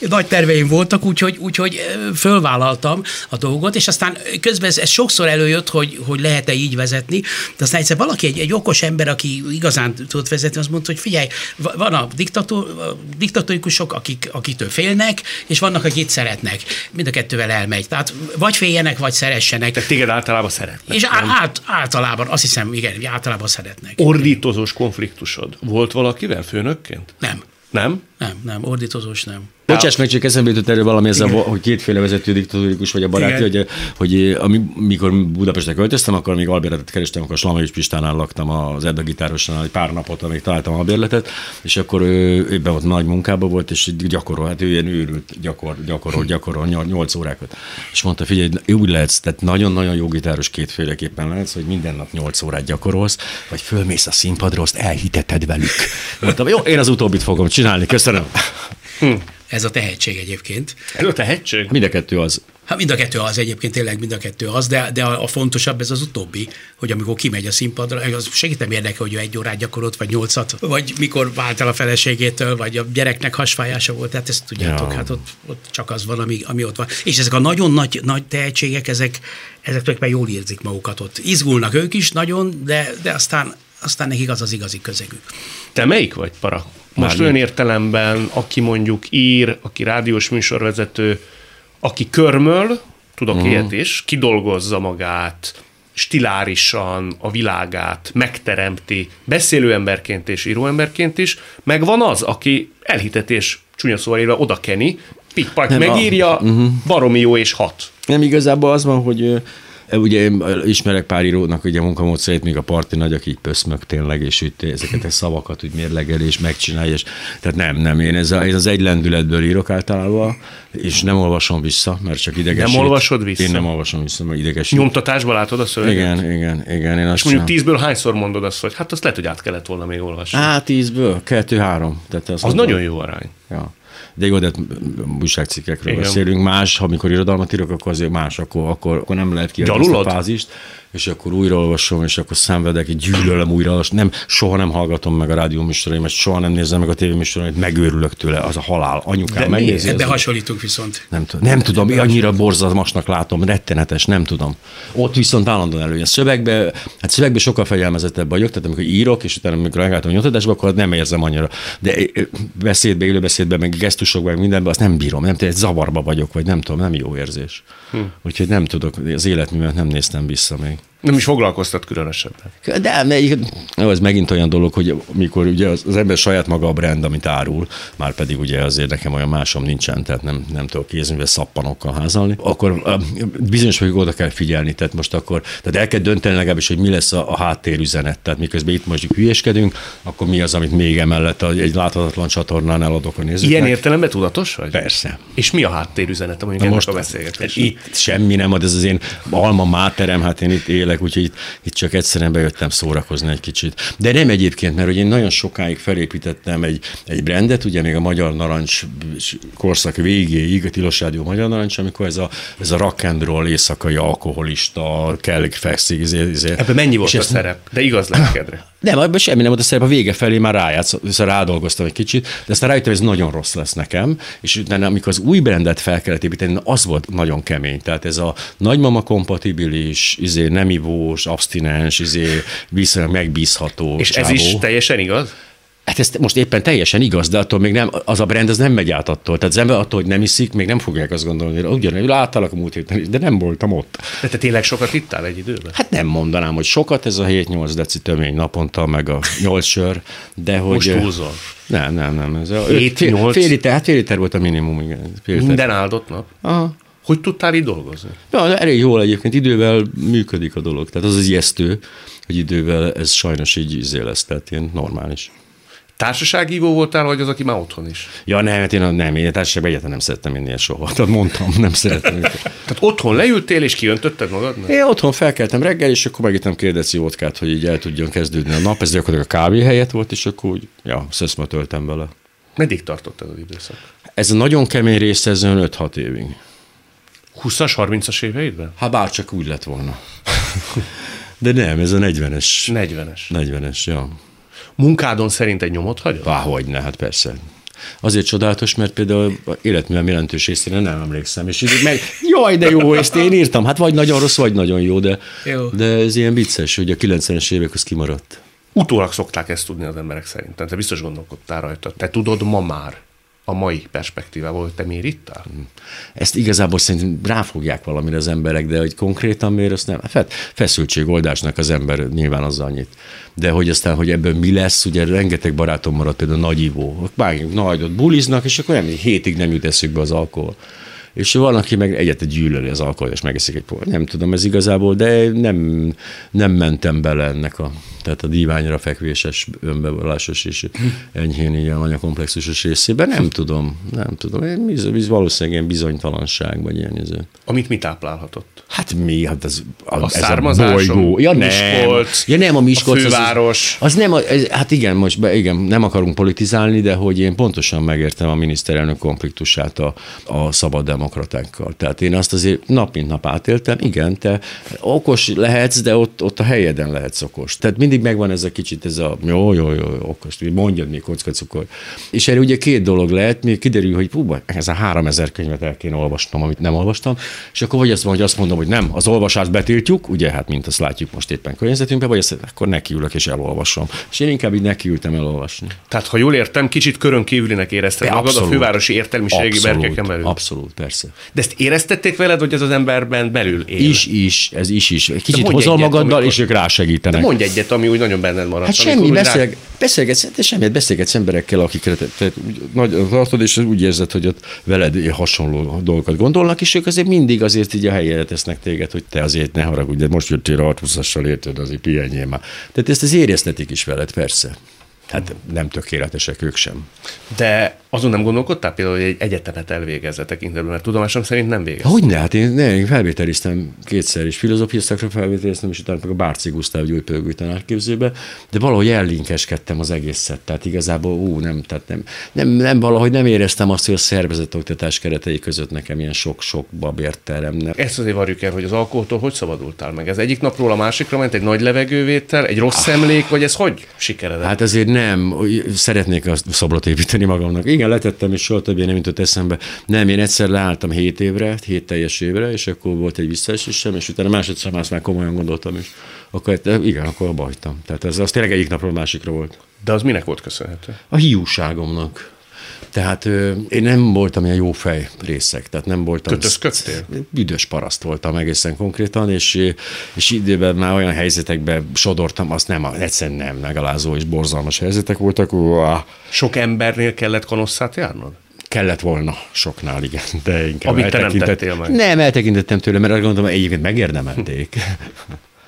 Nagy terveim voltak, úgyhogy, úgyhogy fölvállaltam a dolgot, és aztán közben ez, ez sokszor előjött, hogy, hogy lehet-e így vezetni, de aztán egyszer valaki, egy, egy okos ember, aki igazán tud vezetni, azt mondta, hogy figyelj, van a, diktató, a diktatórikusok, akik, akiktől félnek, és vannak, akik szeretnek. Mind a kettővel elmegy. Tehát vagy féljenek, vagy szeressenek. Tehát téged általában szeretnek. És át, általában, azt hiszem, igen, általában szeretnek. Ordítozós konfliktusod volt valakivel főnökként? Nem. Nem? Nem, nem, ordítozós nem. Bocsáss meg, csak eszembe jutott erről valami ezzel, hogy kétféle vezető diktatórikus vagy a baráti, hogy, hogy ami, mikor Budapestre költöztem, akkor még albérletet kerestem, akkor Slamavics Pistánál laktam az Edda gitárosnál egy pár napot, amíg találtam albérletet, és akkor ő, ő ott nagy munkába volt, és gyakorol, hát ő ilyen őrült, gyakor, gyakorol, gyakorol, nyolc órákat. És mondta, figyelj, úgy lehetsz, tehát nagyon-nagyon jó gitáros kétféleképpen lehetsz, hogy minden nap nyolc órát gyakorolsz, vagy fölmész a színpadra, azt elhiteted velük. Mondtam, jó, én az utóbbit fogom csinálni, köszönöm. Hm. Ez a tehetség egyébként. Ez a tehetség? Mind a kettő az. Hát mind a kettő az egyébként, tényleg mind a kettő az, de, de a, a fontosabb ez az utóbbi, hogy amikor kimegy a színpadra, az segít nem érdekel, hogy ő egy órát gyakorolt, vagy nyolcat, vagy mikor vált el a feleségétől, vagy a gyereknek hasfájása volt, tehát ezt tudjátok, ja. hát ott, ott, csak az van, ami, ami ott van. És ezek a nagyon nagy, nagy tehetségek, ezek, ezek tulajdonképpen jól érzik magukat ott. Izgulnak ők is nagyon, de, de aztán, aztán nekik az az igazi közegük. Te melyik vagy, Para? Most olyan értelemben, aki mondjuk ír, aki rádiós műsorvezető, aki körmöl, tudok uh-huh. ilyet is, kidolgozza magát, stilárisan a világát megteremti, beszélő emberként és íróemberként is, meg van az, aki elhitetés csúnya szóval élve oda keni, pikpak megírja, a... uh-huh. baromi jó és hat. Nem igazából az van, hogy Ugye én ismerek pár írónak ugye a munkamódszerét, még a parti nagy, aki így pöszmök tényleg, és itt ezeket a szavakat úgy mérlegel és megcsinálja, és tehát nem, nem, én ez, a, ez az egy lendületből írok általában, és nem olvasom vissza, mert csak idegesít. Nem olvasod vissza? Én nem olvasom vissza, mert idegesít. Nyomtatásban látod a szöveget? Igen, igen, igen. Én azt és mondjuk tízből hányszor mondod azt, hogy hát azt lehet, hogy át kellett volna még olvasni? Hát tízből, kettő-három. Tehát az, az nagyon jó arány. Ja de jó, de újságcikkekről Igen. beszélünk. Más, ha amikor irodalmat írok, akkor azért más, akkor, akkor, akkor nem lehet kiadni a fázist és akkor újraolvasom, és akkor szenvedek, gyűlölöm újra, nem, soha nem hallgatom meg a rádió műsoraimat, soha nem nézem meg a tévéműsoraimat, megőrülök tőle, az a halál. Anyukám megnézi. Ebbe hasonlítunk viszont. Nem, tudom, nem tudom, annyira borzalmasnak látom, rettenetes, nem tudom. Ott viszont állandóan előjön. Szövegbe, hát szövegbe sokkal fegyelmezettebb vagyok, tehát amikor írok, és utána amikor megálltam a nyomtatásba, akkor nem érzem annyira. De beszédbe, élőbeszédbe, meg gesztusokban, meg mindenben, azt nem bírom, nem tudom, zavarba vagyok, vagy nem tudom, nem jó érzés. Hm. Úgyhogy nem tudok, az életművet nem néztem vissza még. Nem is foglalkoztat különösebben. De ez megint olyan dolog, hogy mikor ugye az, az ember saját maga a brand, amit árul, már pedig ugye azért nekem olyan másom nincsen, tehát nem, nem tudok kézművel szappanokkal házalni, akkor bizonyos hogy oda kell figyelni, tehát most akkor, tehát el kell dönteni legalábbis, hogy mi lesz a, a háttérüzenet, tehát miközben itt most hülyeskedünk, akkor mi az, amit még emellett egy láthatatlan csatornán eladok a nézőknek. Ilyen értelemben tudatos vagy? Persze. És mi a háttérüzenet, amelyik most a beszélgetés? Itt semmi nem ad, ez az én alma máterem, hát én itt él élek, úgyhogy itt, itt csak egyszerűen bejöttem szórakozni egy kicsit. De nem egyébként, mert hogy én nagyon sokáig felépítettem egy, egy brandet, ugye még a Magyar Narancs korszak végéig, a Tilos Rádió Magyar Narancs, amikor ez a, ez a rock and roll éjszakai alkoholista, kell fekszik. Izé, izé. Ebben mennyi volt a szerep? De igaz lelkedre. Nem, abban semmi nem volt a szerep, a vége felé már rájátsz, rádolgoztam egy kicsit, de aztán rájöttem, hogy ez nagyon rossz lesz nekem, és utána, amikor az új brandet fel kellett építeni, az volt nagyon kemény. Tehát ez a nagymama kompatibilis, izé, nem ivós, abstinens, izé, viszonylag megbízható. És csávó. ez is teljesen igaz? Hát ez most éppen teljesen igaz, de attól még nem, az a brand az nem megy át attól. Tehát az ember attól, hogy nem iszik, még nem fogják azt gondolni, hogy ugyanúgy láttalak a múlt héten, de nem voltam ott. De te tényleg sokat ittál egy időben? Hát nem mondanám, hogy sokat, ez a 7-8 deci tömény naponta, meg a 8 sör, de hogy... Most húzol. Nem, nem, nem. Ez a 7, fél, 8... fél, liter, hát fél liter volt a minimum, igen. Fél liter. Minden áldott nap? Aha. Hogy tudtál így dolgozni? Ja, elég jól egyébként, idővel működik a dolog. Tehát az az ijesztő, hogy idővel ez sajnos így izé lesz, tehát ilyen normális. Társaságívó voltál, vagy az, aki már otthon is? Ja, nem, hát én nem, én társaságban egyáltalán nem szerettem inni soha. Tehát mondtam, nem szerettem. Tehát otthon leültél és kiöntötted magad? Én otthon felkeltem reggel, és akkor megittem kérdezi vodkát, hogy így el tudjon kezdődni a nap. Ez gyakorlatilag a kávé helyett volt, és akkor úgy, ja, szöszma töltem vele. Meddig tartott ez az időszak? Ez a nagyon kemény rész, ez 5-6 évig. 20-as, 30-as éveidben? Hát bárcsak úgy lett volna. De nem, ez a 40-es. 40-es. 40-es, ja. Munkádon szerint egy nyomot hagyod? Bárhogy ne, hát persze. Azért csodálatos, mert például életművem jelentős részére nem emlékszem, és így meg, jaj, de jó, ezt én írtam, hát vagy nagyon rossz, vagy nagyon jó, de, jó. de ez ilyen vicces, hogy a 90-es évek az kimaradt. Utólag szokták ezt tudni az emberek szerint. Te biztos gondolkodtál rajta. Te tudod ma már, a mai perspektívából, hogy te miért itt áll? Ezt igazából szerintem ráfogják valamire az emberek, de hogy konkrétan miért, azt nem. Hát feszültségoldásnak az ember nyilván az annyit. De hogy aztán, hogy ebből mi lesz, ugye rengeteg barátom maradt például Nagy Ivó. Vágjunk, nagyot buliznak, és akkor nem, hétig nem jut eszükbe az alkohol és van, aki meg egyet gyűlöli az alkohol, és megeszik egy pohár. Nem tudom, ez igazából, de nem, nem mentem bele ennek a, tehát a díványra fekvéses, önbevallásos és enyhén ilyen anyakomplexusos részébe. Nem tudom, nem tudom. Én biz, biz, valószínűleg ilyen bizonytalanság, vagy ilyen. Ez. Amit mi táplálhatott? Hát mi? Hát ez a, a ez a bolygó. Ja, nem. Miskolc, ja, nem a Miskolc. A főváros. Az, az nem, a, ez, hát igen, most be, igen, nem akarunk politizálni, de hogy én pontosan megértem a miniszterelnök konfliktusát a, a szabad demokratákkal. Tehát én azt azért nap mint nap átéltem, igen, te okos lehetsz, de ott, ott a helyeden lehetsz okos. Tehát mindig megvan ez a kicsit, ez a jó, jó, jó, okos, mondjad még kockacukor. És erre ugye két dolog lehet, még kiderül, hogy hú, ez a három ezer könyvet el kéne olvasnom, amit nem olvastam, és akkor vagy azt mondom, hogy azt mondom, hogy nem, az olvasást betiltjuk, ugye hát mint azt látjuk most éppen környezetünkben, vagy azt, akkor nekiülök és elolvasom. És én inkább így nekiültem elolvasni. Tehát, ha jól értem, kicsit körön kívülinek érezted magad abszolút, a fővárosi értelmiségi berkeken belül. Abszolút, persze. De ezt éreztették veled, hogy ez az emberben belül él? Is, is, ez is, is. Kicsit hozol egyet, magaddal, amikor... és ők rásegítenek. De mondj egyet, ami úgy nagyon benned maradt. Hát semmi, beszélg, rá... beszélgetsz, de semmit beszélgetsz emberekkel, akikre te, te, nagy, tartod, és úgy érzed, hogy ott veled hasonló dolgokat gondolnak, és ők azért mindig azért így a helyére tesznek téged, hogy te azért ne haragudj, de most jöttél a 620-assal, érted, azért pihenjél már. Tehát ezt az éreztetik is veled, persze. Hát nem tökéletesek ők sem. De azon nem gondolkodtál például, hogy egy egyetemet elvégezze tekintetben, mert tudomásom szerint nem végez. Hogy ne? Hát én, ne, én felvételiztem kétszer is, filozófia szakra felvételiztem, és utána meg a Bárci Gusztáv gyújtőgő tanárképzőbe, de valahogy ellinkeskedtem az egészet. Tehát igazából, ú, nem, tehát nem, nem, nem, valahogy nem éreztem azt, hogy a szervezetoktatás keretei között nekem ilyen sok-sok babért teremne. Ezt azért varjuk el, hogy az alkoholtól hogy szabadultál meg? Ez egyik napról a másikra ment egy nagy levegővétel, egy rossz ah. emlék, vagy ez hogy sikeredett? Hát azért nem, szeretnék a szobrot építeni magamnak. Igen, letettem, és soha többé nem jutott eszembe. Nem, én egyszer leálltam 7 évre, 7 teljes évre, és akkor volt egy visszaesésem, és utána másodszor már, már komolyan gondoltam, és akkor igen, akkor abba hagytam. Tehát ez az tényleg egyik napról másikra volt. De az minek volt köszönhető? A hiúságomnak. Tehát ö, én nem voltam ilyen jó fej részek, tehát nem voltam... Kötözködtél? Büdös paraszt voltam egészen konkrétan, és, és időben már olyan helyzetekbe sodortam, azt nem, egyszerűen nem, megalázó és borzalmas helyzetek voltak. Uá. Sok embernél kellett kanosszát járnod? Kellett volna soknál, igen, de inkább Amit te nem tettél meg. Nem, eltekintettem tőle, mert azt gondolom, egyébként megérdemelték.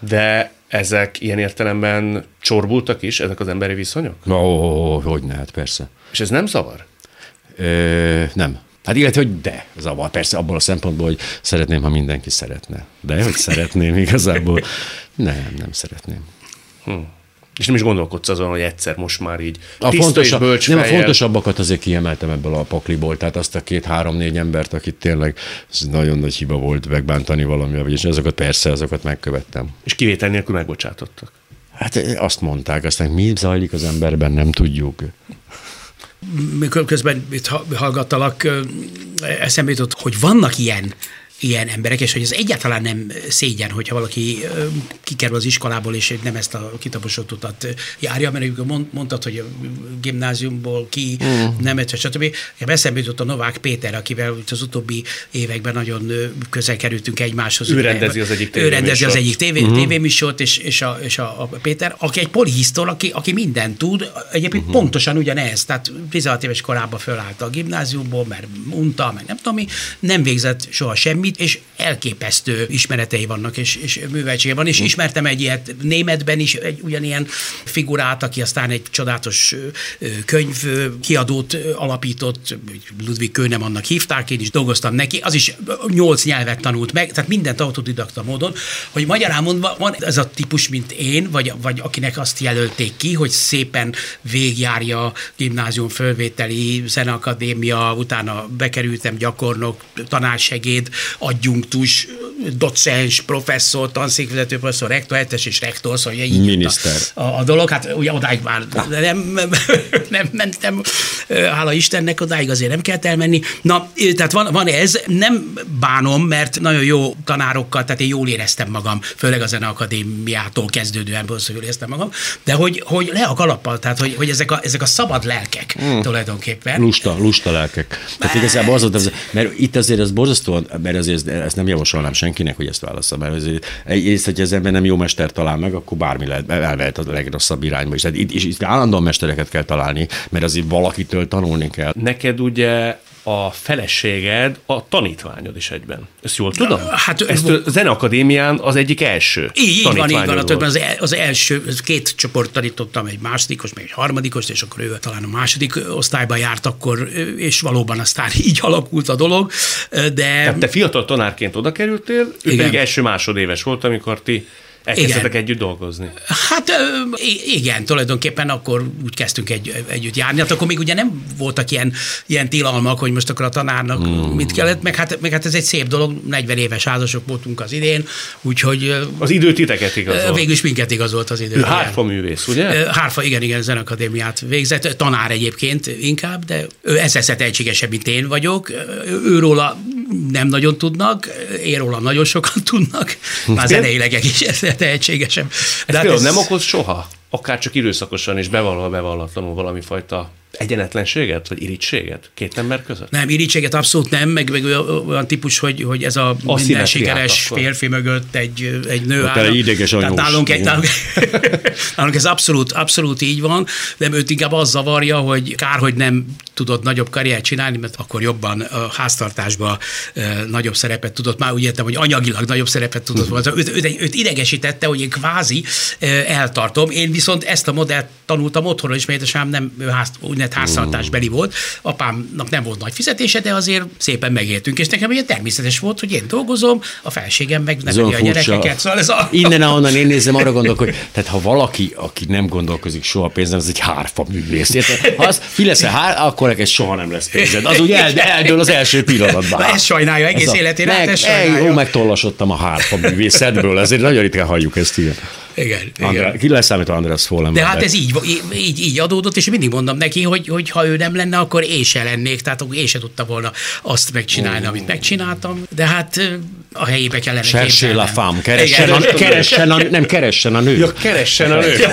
De ezek ilyen értelemben csorbultak is, ezek az emberi viszonyok? Ó, oh, hogy ne, hát persze. És ez nem zavar? Ö, nem. Hát illetve, hogy de, zavar. Persze abból a szempontból, hogy szeretném, ha mindenki szeretne. De hogy szeretném igazából. Nem, nem szeretném. Hm. És nem is gondolkodsz azon, hogy egyszer most már így a fontosabb, és Nem, a fontosabbakat azért kiemeltem ebből a pakliból, tehát azt a két-három-négy embert, akit tényleg ez nagyon nagy hiba volt megbántani valami, és azokat persze, azokat megkövettem. És kivétel nélkül megbocsátottak. Hát azt mondták, aztán mi zajlik az emberben, nem tudjuk mikor közben itt hallgattalak, eszembe jutott, hogy vannak ilyen ilyen emberek, és hogy ez egyáltalán nem szégyen, hogyha valaki kikerül az iskolából, és nem ezt a kitaposott utat járja, mert mondtad, hogy a gimnáziumból ki, mm. nem stb. Én eszembe jutott a Novák Péter, akivel az utóbbi években nagyon közel kerültünk egymáshoz. Ő rendezi az egyik Ő rendezi az egyik tévé, mm. tévéműsort, és, és, a, és a, a, Péter, aki egy polihisztor, aki, aki mindent tud, egyébként mm. pontosan ugyanez, tehát 16 éves korában fölállt a gimnáziumból, mert unta, meg nem tudom mi, nem végzett soha semmit, valamit, és elképesztő ismeretei vannak, és, és műveltsége van, és hm. ismertem egy ilyet németben is, egy ugyanilyen figurát, aki aztán egy csodálatos könyv kiadót alapított, Ludwig annak hívták, én is dolgoztam neki, az is nyolc nyelvet tanult meg, tehát mindent autodidakta módon, hogy magyarán mondva van ez a típus, mint én, vagy, vagy akinek azt jelölték ki, hogy szépen végjárja gimnázium fölvételi, zeneakadémia, utána bekerültem gyakornok, tanársegéd, adjunktus, docens, professzor, tanszékvezető professzor, rektor, hetes és rektor, szóval ugye így Miniszter. A, a, dolog, hát ugye odáig már nem, nem mentem, hála Istennek, odáig azért nem kellett elmenni. Na, tehát van, van ez, nem bánom, mert nagyon jó tanárokkal, tehát én jól éreztem magam, főleg a Zeneakadémiától kezdődően jól éreztem magam, de hogy, hogy le a kalappal, tehát hogy, hogy ezek, a, ezek a szabad lelkek hmm. tulajdonképpen. Lusta, lusta lelkek. Tehát igazából az, az, mert itt azért az borzasztóan, mert azért ezt nem javasolnám senkinek, hogy ezt válassza, mert azért egyrészt, hogy az ember nem jó mester talál meg, akkor bármi lehet, elvehet a legrosszabb irányba is. Tehát itt, és itt állandóan mestereket kell találni, mert azért valakitől tanulni kell. Neked ugye a feleséged a tanítványod is egyben. Ezt jól tudom? Hát, Ezt a Zeneakadémián az egyik első Így, így van, így van. A többen az, el, az első, két csoport tanítottam, egy másodikos, meg egy harmadikos, és akkor ő talán a második osztályban járt akkor, és valóban aztán így alakult a dolog. De... Tehát te fiatal tanárként oda kerültél, ő Igen. pedig első másodéves volt, amikor ti Elkezdtetek együtt dolgozni? Hát igen, tulajdonképpen akkor úgy kezdtünk egy, együtt járni. Hát akkor még ugye nem voltak ilyen, ilyen tilalmak, hogy most akkor a tanárnak mm. mit kellett, meg hát, meg hát ez egy szép dolog, 40 éves házasok voltunk az idén, úgyhogy... Az idő titeket igazolt. Végül is minket igazolt az idő. Ő hárfa művész, ugye? Hárfa, igen, igen, zenakadémiát végzett, tanár egyébként inkább, de ő ezzel tehetségesebb, mint én vagyok. Őróla nem nagyon tudnak, én róla nagyon sokan tudnak, már zeneileg is tehetségesebb. De ez hát ez nem okoz soha? Akár csak időszakosan és bevallva bevallatlanul valami fajta egyenetlenséget, vagy irítséget két ember között? Nem, irítséget abszolút nem, meg, meg olyan típus, hogy, hogy ez a, a minden sikeres akkor. férfi mögött egy, egy nő áll. Ideges anyós. Nálunk, egy, nálunk, nálunk ez abszolút, abszolút így van, de őt inkább az zavarja, hogy kár, hogy nem tudott nagyobb karriert csinálni, mert akkor jobban a háztartásban nagyobb szerepet tudott, már úgy értem, hogy anyagilag nagyobb szerepet tudott volna. Őt, őt, őt idegesítette, hogy én kvázi eltartom. Én viszont ezt a modellt tanultam otthonról, és mert nem ház, úgynevezett háztartásbeli volt. Apámnak nem volt nagy fizetése, de azért szépen megéltünk, és nekem ugye természetes volt, hogy én dolgozom, a felségem meg neveli a gyerekeket. Szóval ez a... Innen, ahonnan én nézem, arra gondolok, hogy tehát ha valaki, aki nem gondolkozik soha pénzen, az egy hárfa művész. Ha az fi lesz hár, akkor neked soha nem lesz pénzed. Az úgy el, eldől az első pillanatban. ezt sajnálja egész ez életére. Meg, ezt sajnálja. Ó, megtollasodtam a hárfa művészetből, ezért nagyon ritkán halljuk ezt ilyen. Igen, Andrá, igen. Ki leszámít András Follem. De hát ez így, így, így adódott, és mindig mondom neki, hogy, hogy ha ő nem lenne, akkor én se lennék, tehát én se tudta volna azt megcsinálni, oh. amit megcsináltam, de hát a helyébe kellene Cherchez la femme, keressen, a, keressen a, nem keressen a nő. Ja, keressen a nő.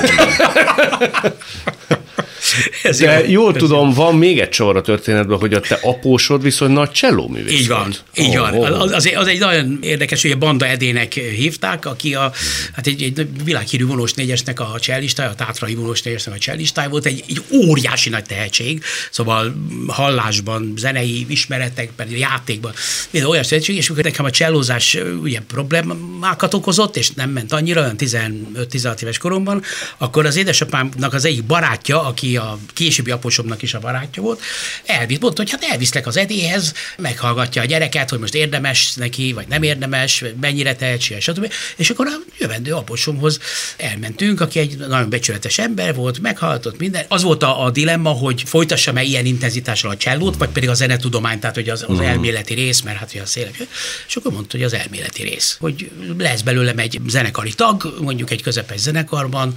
Ez De jó, jól ez tudom, jó. van még egy sor a történetben, hogy a te apósod viszont nagy csellóművész Így van, volt. így oh, van. Oh. Az, az, egy nagyon érdekes, hogy a Banda Edének hívták, aki a, hát egy, egy világhírű vonós négyesnek a csellistája, a tátrai vonós négyesnek a csellistája volt, egy, egy óriási nagy tehetség, szóval hallásban, zenei ismeretekben, játékban, minden olyan tehetség, és akkor nekem a csellózás ugye problémákat okozott, és nem ment annyira, olyan 15-16 éves koromban, akkor az édesapámnak az egyik barátja, aki a későbbi aposomnak is a barátja volt, elvitt, mondta, hogy hát elviszlek az edéhez, meghallgatja a gyereket, hogy most érdemes neki, vagy nem érdemes, mennyire tehetséges, stb. És akkor a jövendő aposomhoz elmentünk, aki egy nagyon becsületes ember volt, meghallgatott minden. Az volt a, a dilemma, hogy folytassam-e ilyen intenzitással a csellót, vagy pedig a zenetudomány, tehát hogy az, az uh-huh. elméleti rész, mert hát hogy a szélek. És akkor mondta, hogy az elméleti rész, hogy lesz belőlem egy zenekari tag, mondjuk egy közepes zenekarban,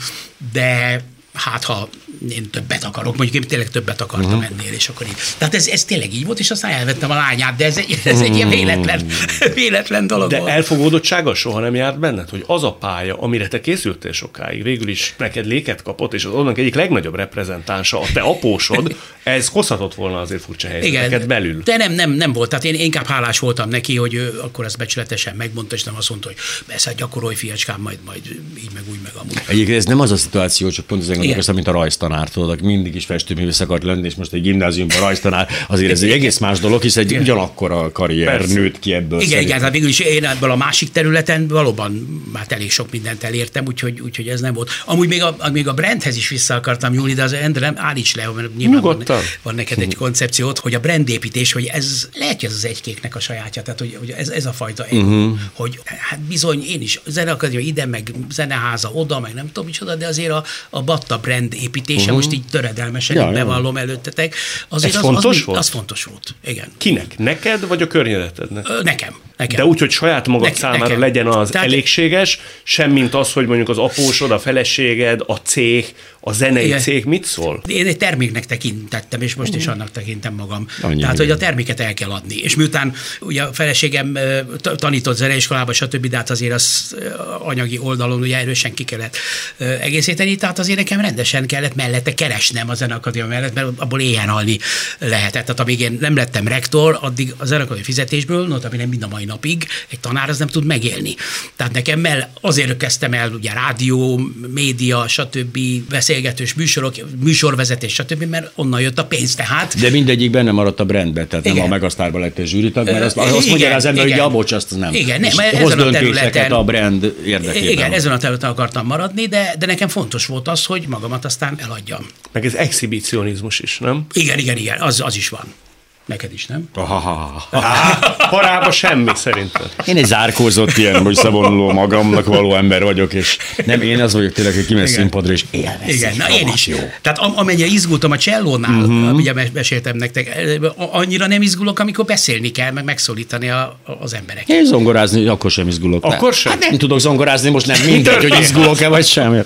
de hát ha én többet akarok, mondjuk én tényleg többet akartam uh-huh. ennél, és akkor így. Tehát ez, ez tényleg így volt, és aztán elvettem a lányát, de ez egy, ez egy ilyen mhm. véletlen, véletlen dolog De volt. elfogódottsága soha nem járt benned, hogy az a pálya, amire te készültél sokáig, végül is neked léket kapott, és az onnan egyik legnagyobb reprezentánsa, a te apósod, ez hozhatott volna azért furcsa helyzeteket belül. De nem, nem, nem volt. Tehát én inkább hálás voltam neki, hogy ő akkor ezt becsületesen megmondta, és nem azt mondta, hogy persze, gyakorolj fiacskám, majd, majd így meg úgy meg amúgy. Egyébként ez nem az a szituáció, csak pont az gondolkoztam, mint a rajztanár, tudod, aki mindig is festőművész akart lenni, és most egy gimnáziumban rajztanár, azért ez egy egész más dolog, hisz egy ugyanakkor a karrier Persze. nőtt ki ebből. Igen, igen, hát végül is én ebből a másik területen valóban már elég sok mindent elértem, úgyhogy, úgyhogy ez nem volt. Amúgy még a, még a brandhez is vissza akartam nyúlni, de az Endre nem állíts le, mert nyilván van, van, neked egy koncepciót, hogy a brandépítés, hogy ez lehet, hogy ez az egykéknek a sajátja, tehát hogy, hogy ez, ez a fajta ego, uh-huh. hogy hát bizony én is zeneakadémia ide, meg zeneháza oda, meg nem tudom micsoda, de azért a, a Batta brand építése, uh-huh. most így töredelmesen ja, bevallom ja. előttetek. Azért Ez az, fontos az, volt? Az fontos volt, igen. Kinek? Neked, vagy a környezetednek? Ö, nekem. Nekem. De úgy, hogy saját magad Nekem- számára nekem. legyen az Tehát- elégséges, semmint az, hogy mondjuk az apósod, a feleséged, a cég, a zenei Igen. cég mit szól? Én egy terméknek tekintettem, és most is annak tekintem magam. Annyi Tehát, hogy a terméket el kell adni. És miután ugye a feleségem tanított zeneiskolába, stb., de hát azért az anyagi oldalon ugye erősen ki kellett egészíteni, tehát azért nekem rendesen kellett mellette keresnem a zenakadémia mellett, mert abból éhen halni lehetett. Tehát amíg én nem lettem rektor, addig a zenakadémia fizetésből, notabene mind a mai napig, egy tanár az nem tud megélni. Tehát nekem mell, azért kezdtem el ugye rádió, média, stb., beszélgetős műsorok, műsorvezetés, stb., mert onnan jött a pénz. Tehát De mindegyik benne maradt a brandbe, tehát nem Igen. a Megasztárba lett a zsűritag, mert azt, azt mondja igen, az ember, hogy igen. ja, bocs, azt nem. Igen, nem, És ezen a területen- a brand érdekében. Igen, ezen a területen akartam maradni, de, de nekem fontos volt az, hogy magamat aztán eladjam. Meg ez exhibicionizmus is, nem? Igen, igen, igen, az, az is van. Neked is, nem? Ahaha. Parába semmi szerintem. Én egy zárkózott ilyen, hogy szabonuló magamnak való ember vagyok, és nem én az vagyok tényleg, hogy kimegy Igen. színpadra, és élvez. Igen, na én is. Jó. Tehát am- amennyire izgultam a csellónál, uh-huh. ugye mes- meséltem nektek, a- annyira nem izgulok, amikor beszélni kell, meg megszólítani a, a, az embereket. Én zongorázni akkor sem izgulok. Akkor sem? Hát nem tudok zongorázni, most nem mindegy, hogy izgulok-e vagy sem.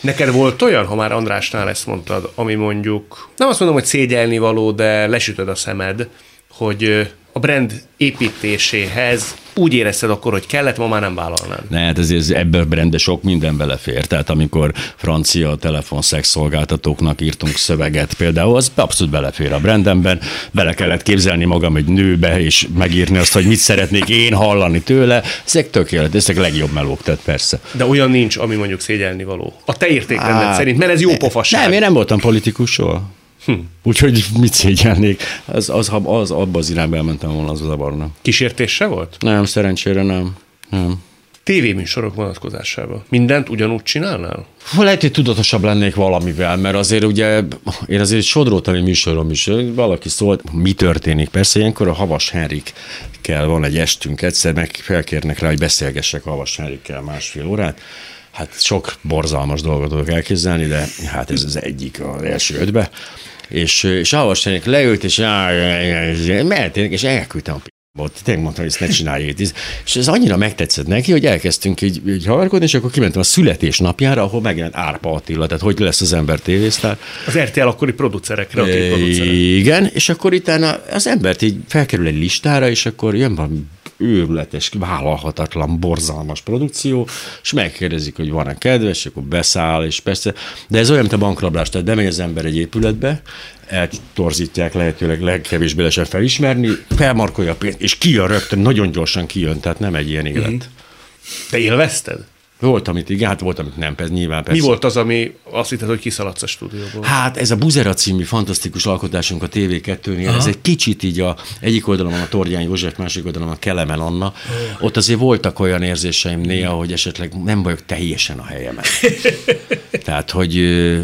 Neked volt olyan, ha már Andrásnál ezt mondtad, ami mondjuk, nem azt mondom, hogy szégyelni való, de lesütöd a szemed, hogy a brand építéséhez úgy érezted akkor, hogy kellett, ma már nem vállalnád. Ne, hát ez, ez ebben a brandbe sok minden belefér. Tehát amikor francia telefonszex szolgáltatóknak írtunk szöveget például, az abszolút belefér a brandemben. Bele kellett képzelni magam egy nőbe, és megírni azt, hogy mit szeretnék én hallani tőle. Ezek tökéletes, ezek legjobb melók, tehát persze. De olyan nincs, ami mondjuk szégyelni való. A te értékrendet szerint, mert ez jó pofaság. Nem, én nem voltam politikus soha. Hm. Úgyhogy mit szégyelnék? Az, az, az abba az irányba elmentem volna, az zavarna. Kísértése volt? Nem, szerencsére nem. Nem. Tévéműsorok vonatkozásában. Mindent ugyanúgy csinálnál? Lehet, hogy tudatosabb lennék valamivel, mert azért ugye én azért egy sodrótani műsorom is, valaki szólt, mi történik. Persze ilyenkor a Havas Henrik kell, van egy estünk egyszer, meg felkérnek rá, hogy beszélgessek a Havas Henrikkel másfél órát. Hát sok borzalmas dolgot tudok elképzelni, de hát ez az egyik az első ötbe. És, és a Havas Henrik leült, és mehetnék, és elküldtem a ott tényleg mondtam, hogy ezt ne csinálj itt. És ez annyira megtetszett neki, hogy elkezdtünk így, így havarkodni, és akkor kimentem a születésnapjára, ahol megjelent Árpa Attila, tehát hogy lesz az ember tévésztár. Az RTL akkori producerek, kreatív producerek. Igen, és akkor utána az embert így felkerül egy listára, és akkor jön valami őrületes, vállalhatatlan, borzalmas produkció, és megkérdezik, hogy van-e kedves, és akkor beszáll, és persze, de ez olyan, mint a bankrablás, tehát bemegy az ember egy épületbe, eltorzítják lehetőleg legkevésbé lesen felismerni, felmarkolja a pénzt, és kijön rögtön, nagyon gyorsan kijön, tehát nem egy ilyen élet. Mm-hmm. Te élvezted? Volt, amit igen, hát volt, amit nem, persze, nyilván persze. Mi volt az, ami azt hitted, hogy kiszaladsz a stúdióból? Hát ez a Buzera című fantasztikus alkotásunk a TV2-nél, ez egy kicsit így a egyik oldalon a Torgyán József, másik oldalon a Kelemen Anna. Ott azért voltak olyan érzéseim néha, hogy esetleg nem vagyok teljesen a helyemen. Tehát, hogy,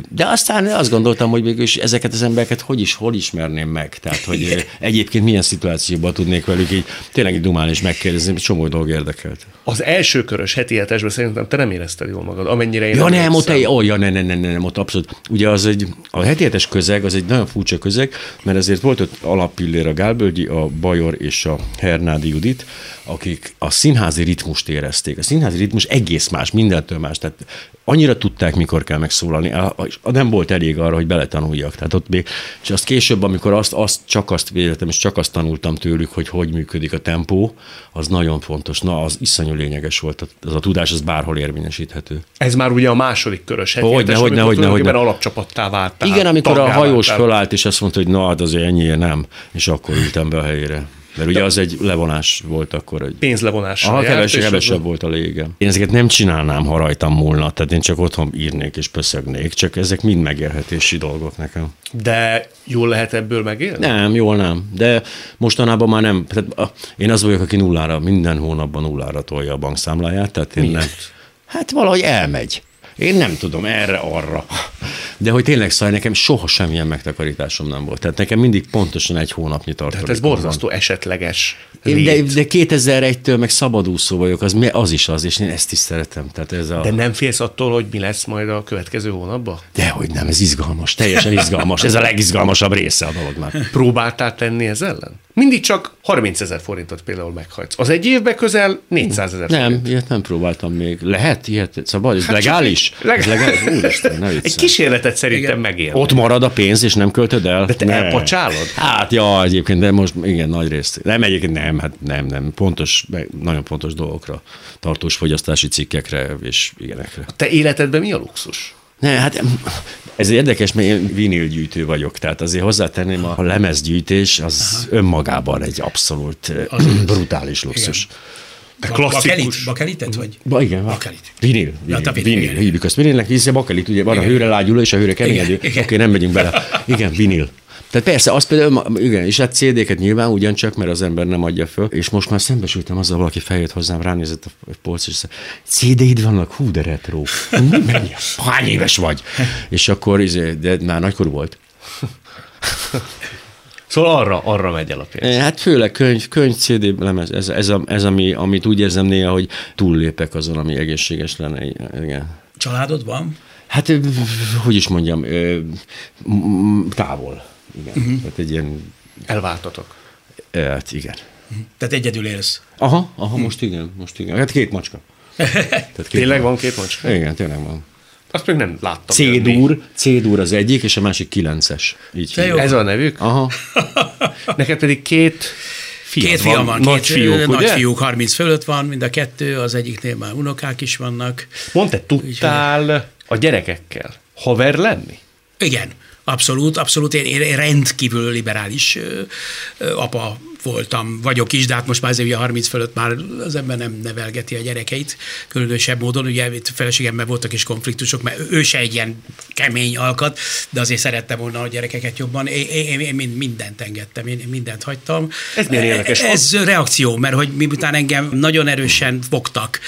de aztán azt gondoltam, hogy végül is ezeket az embereket hogy is, hol ismerném meg. Tehát, hogy egyébként milyen szituációban tudnék velük így tényleg így dumálni és megkérdezni, csomó dolog érdekelt. Az első körös heti hetesben szerintem te nem érezted jól magad, amennyire én Ja nem, emlékszem. ott egy, oh, ja, nem, nem, nem, nem, ott abszolút. Ugye az egy, a heti hetes közeg, az egy nagyon furcsa közeg, mert ezért volt ott alappillér a Gálbölgyi, a Bajor és a Hernádi Judit, akik a színházi ritmust érezték. A színházi ritmus egész más, mindentől más. Tehát annyira tudták, mikor kell megszólalni. És Nem volt elég arra, hogy beletanuljak. Tehát ott még, és azt később, amikor azt, azt csak azt véltem, és csak azt tanultam tőlük, hogy hogy működik a tempó, az nagyon fontos. Na, az iszonyú lényeges volt. Az a tudás, az bárhol érvényesíthető. Ez már ugye a második körös Hogyne, hogyne, hogyne, hogyne. alapcsapattá váltál. Igen, amikor a hajós váltál. fölállt, és azt mondta, hogy na, hát azért ennyire nem, és akkor ültem be a helyére. Mert ugye az egy levonás volt akkor, hogy Pénzlevonással Aha, kevesebb, kevesebb az- volt a lége. Én ezeket nem csinálnám, ha rajtam múlna, tehát én csak otthon írnék és pöszögnék, csak ezek mind megélhetési dolgok nekem. De jól lehet ebből megélni? Nem, jól nem, de mostanában már nem. Tehát, én az vagyok, aki nullára, minden hónapban nullára tolja a bankszámláját, tehát én nem. Hát valahogy elmegy. Én nem tudom, erre, arra. De hogy tényleg szóval nekem soha semmilyen megtakarításom nem volt. Tehát nekem mindig pontosan egy hónapnyi tartalékom Tehát ez borzasztó van. esetleges én, de, de 2001-től meg szabadúszó vagyok, az, az is az, és én ezt is szeretem. Tehát ez a... De nem félsz attól, hogy mi lesz majd a következő hónapban? Dehogy nem, ez izgalmas, teljesen izgalmas. Ez a legizgalmasabb része a dolognak. Próbáltál tenni ez ellen? Mindig csak 30 ezer forintot például meghagysz. Az egy évben közel 400 ezer Nem, forint. ilyet nem próbáltam még. Lehet ilyet? Szabad? Ez hát legális? Legális. legális. Úristen, ne Egy kísérletet szerintem megér. Ott marad a pénz, és nem költöd el? De te ne. elpacsálod? Hát, ja, egyébként, de most igen, nagy részt. Nem, egyébként nem, hát nem, nem. Pontos, nagyon pontos dolgokra. Tartós fogyasztási cikkekre és ilyenekre. Te életedben mi a luxus? Ne, hát ez érdekes, mert én vinilgyűjtő vagyok, tehát azért hozzátenném, a lemezgyűjtés az Aha. önmagában egy abszolút az brutális luxus. Igen. De klasszikus. Bakelit, bakelitet vagy? Ba, igen, bakelit. Vinil. Vinil, ja, vinil. Hívjuk azt vinilnek, hiszen bakelit, ugye van igen. a hőre lágyuló és a hőre keményedő. Oké, okay, nem megyünk bele. Igen, vinil. Tehát persze, az például, igen, és hát CD-ket nyilván ugyancsak, mert az ember nem adja föl, és most már szembesültem azzal, valaki feljött hozzám, ránézett a polc, és CD-id vannak, hú, de retro. Mennyi? Hány éves vagy? És akkor, izé, de már nagykor volt. Szóval arra, arra megy el a pénz. Hát főleg könyv, könyv CD lemez, ez, ez, a, ez ami, amit úgy érzem néha, hogy túllépek azon, ami egészséges lenne. Igen. Családod van? Hát, hogy is mondjam, távol. Igen. Uh-huh. Tehát egy ilyen... Elváltatok. Hát igen. Uh-huh. Tehát egyedül élsz. Aha, aha, uh-huh. most igen, most igen. Hát két macska. Tehát két tényleg van két macska? Igen, tényleg van. Azt még nem láttam. C-dur, C-dur az egyik, és a másik kilences. Így jó. Ez a nevük? Aha. Neked pedig két Két fiam van, nagy két, fiúk, nagy ugye? fiúk, 30 fölött van, mind a kettő, az egyiknél már unokák is vannak. Mondd, te tudtál a gyerekekkel haver lenni? Igen. Abszolút, abszolút. Én, én rendkívül liberális ö, apa voltam, vagyok is, de hát most már azért ugye 30 fölött már az ember nem nevelgeti a gyerekeit különösebb módon. Ugye itt feleségemmel voltak is konfliktusok, mert ő se egy ilyen kemény alkat, de azért szerette volna a gyerekeket jobban. Én, én, én mindent engedtem, én mindent hagytam. Ez milyen érdekes? Ez reakció, mert hogy miután engem nagyon erősen fogtak,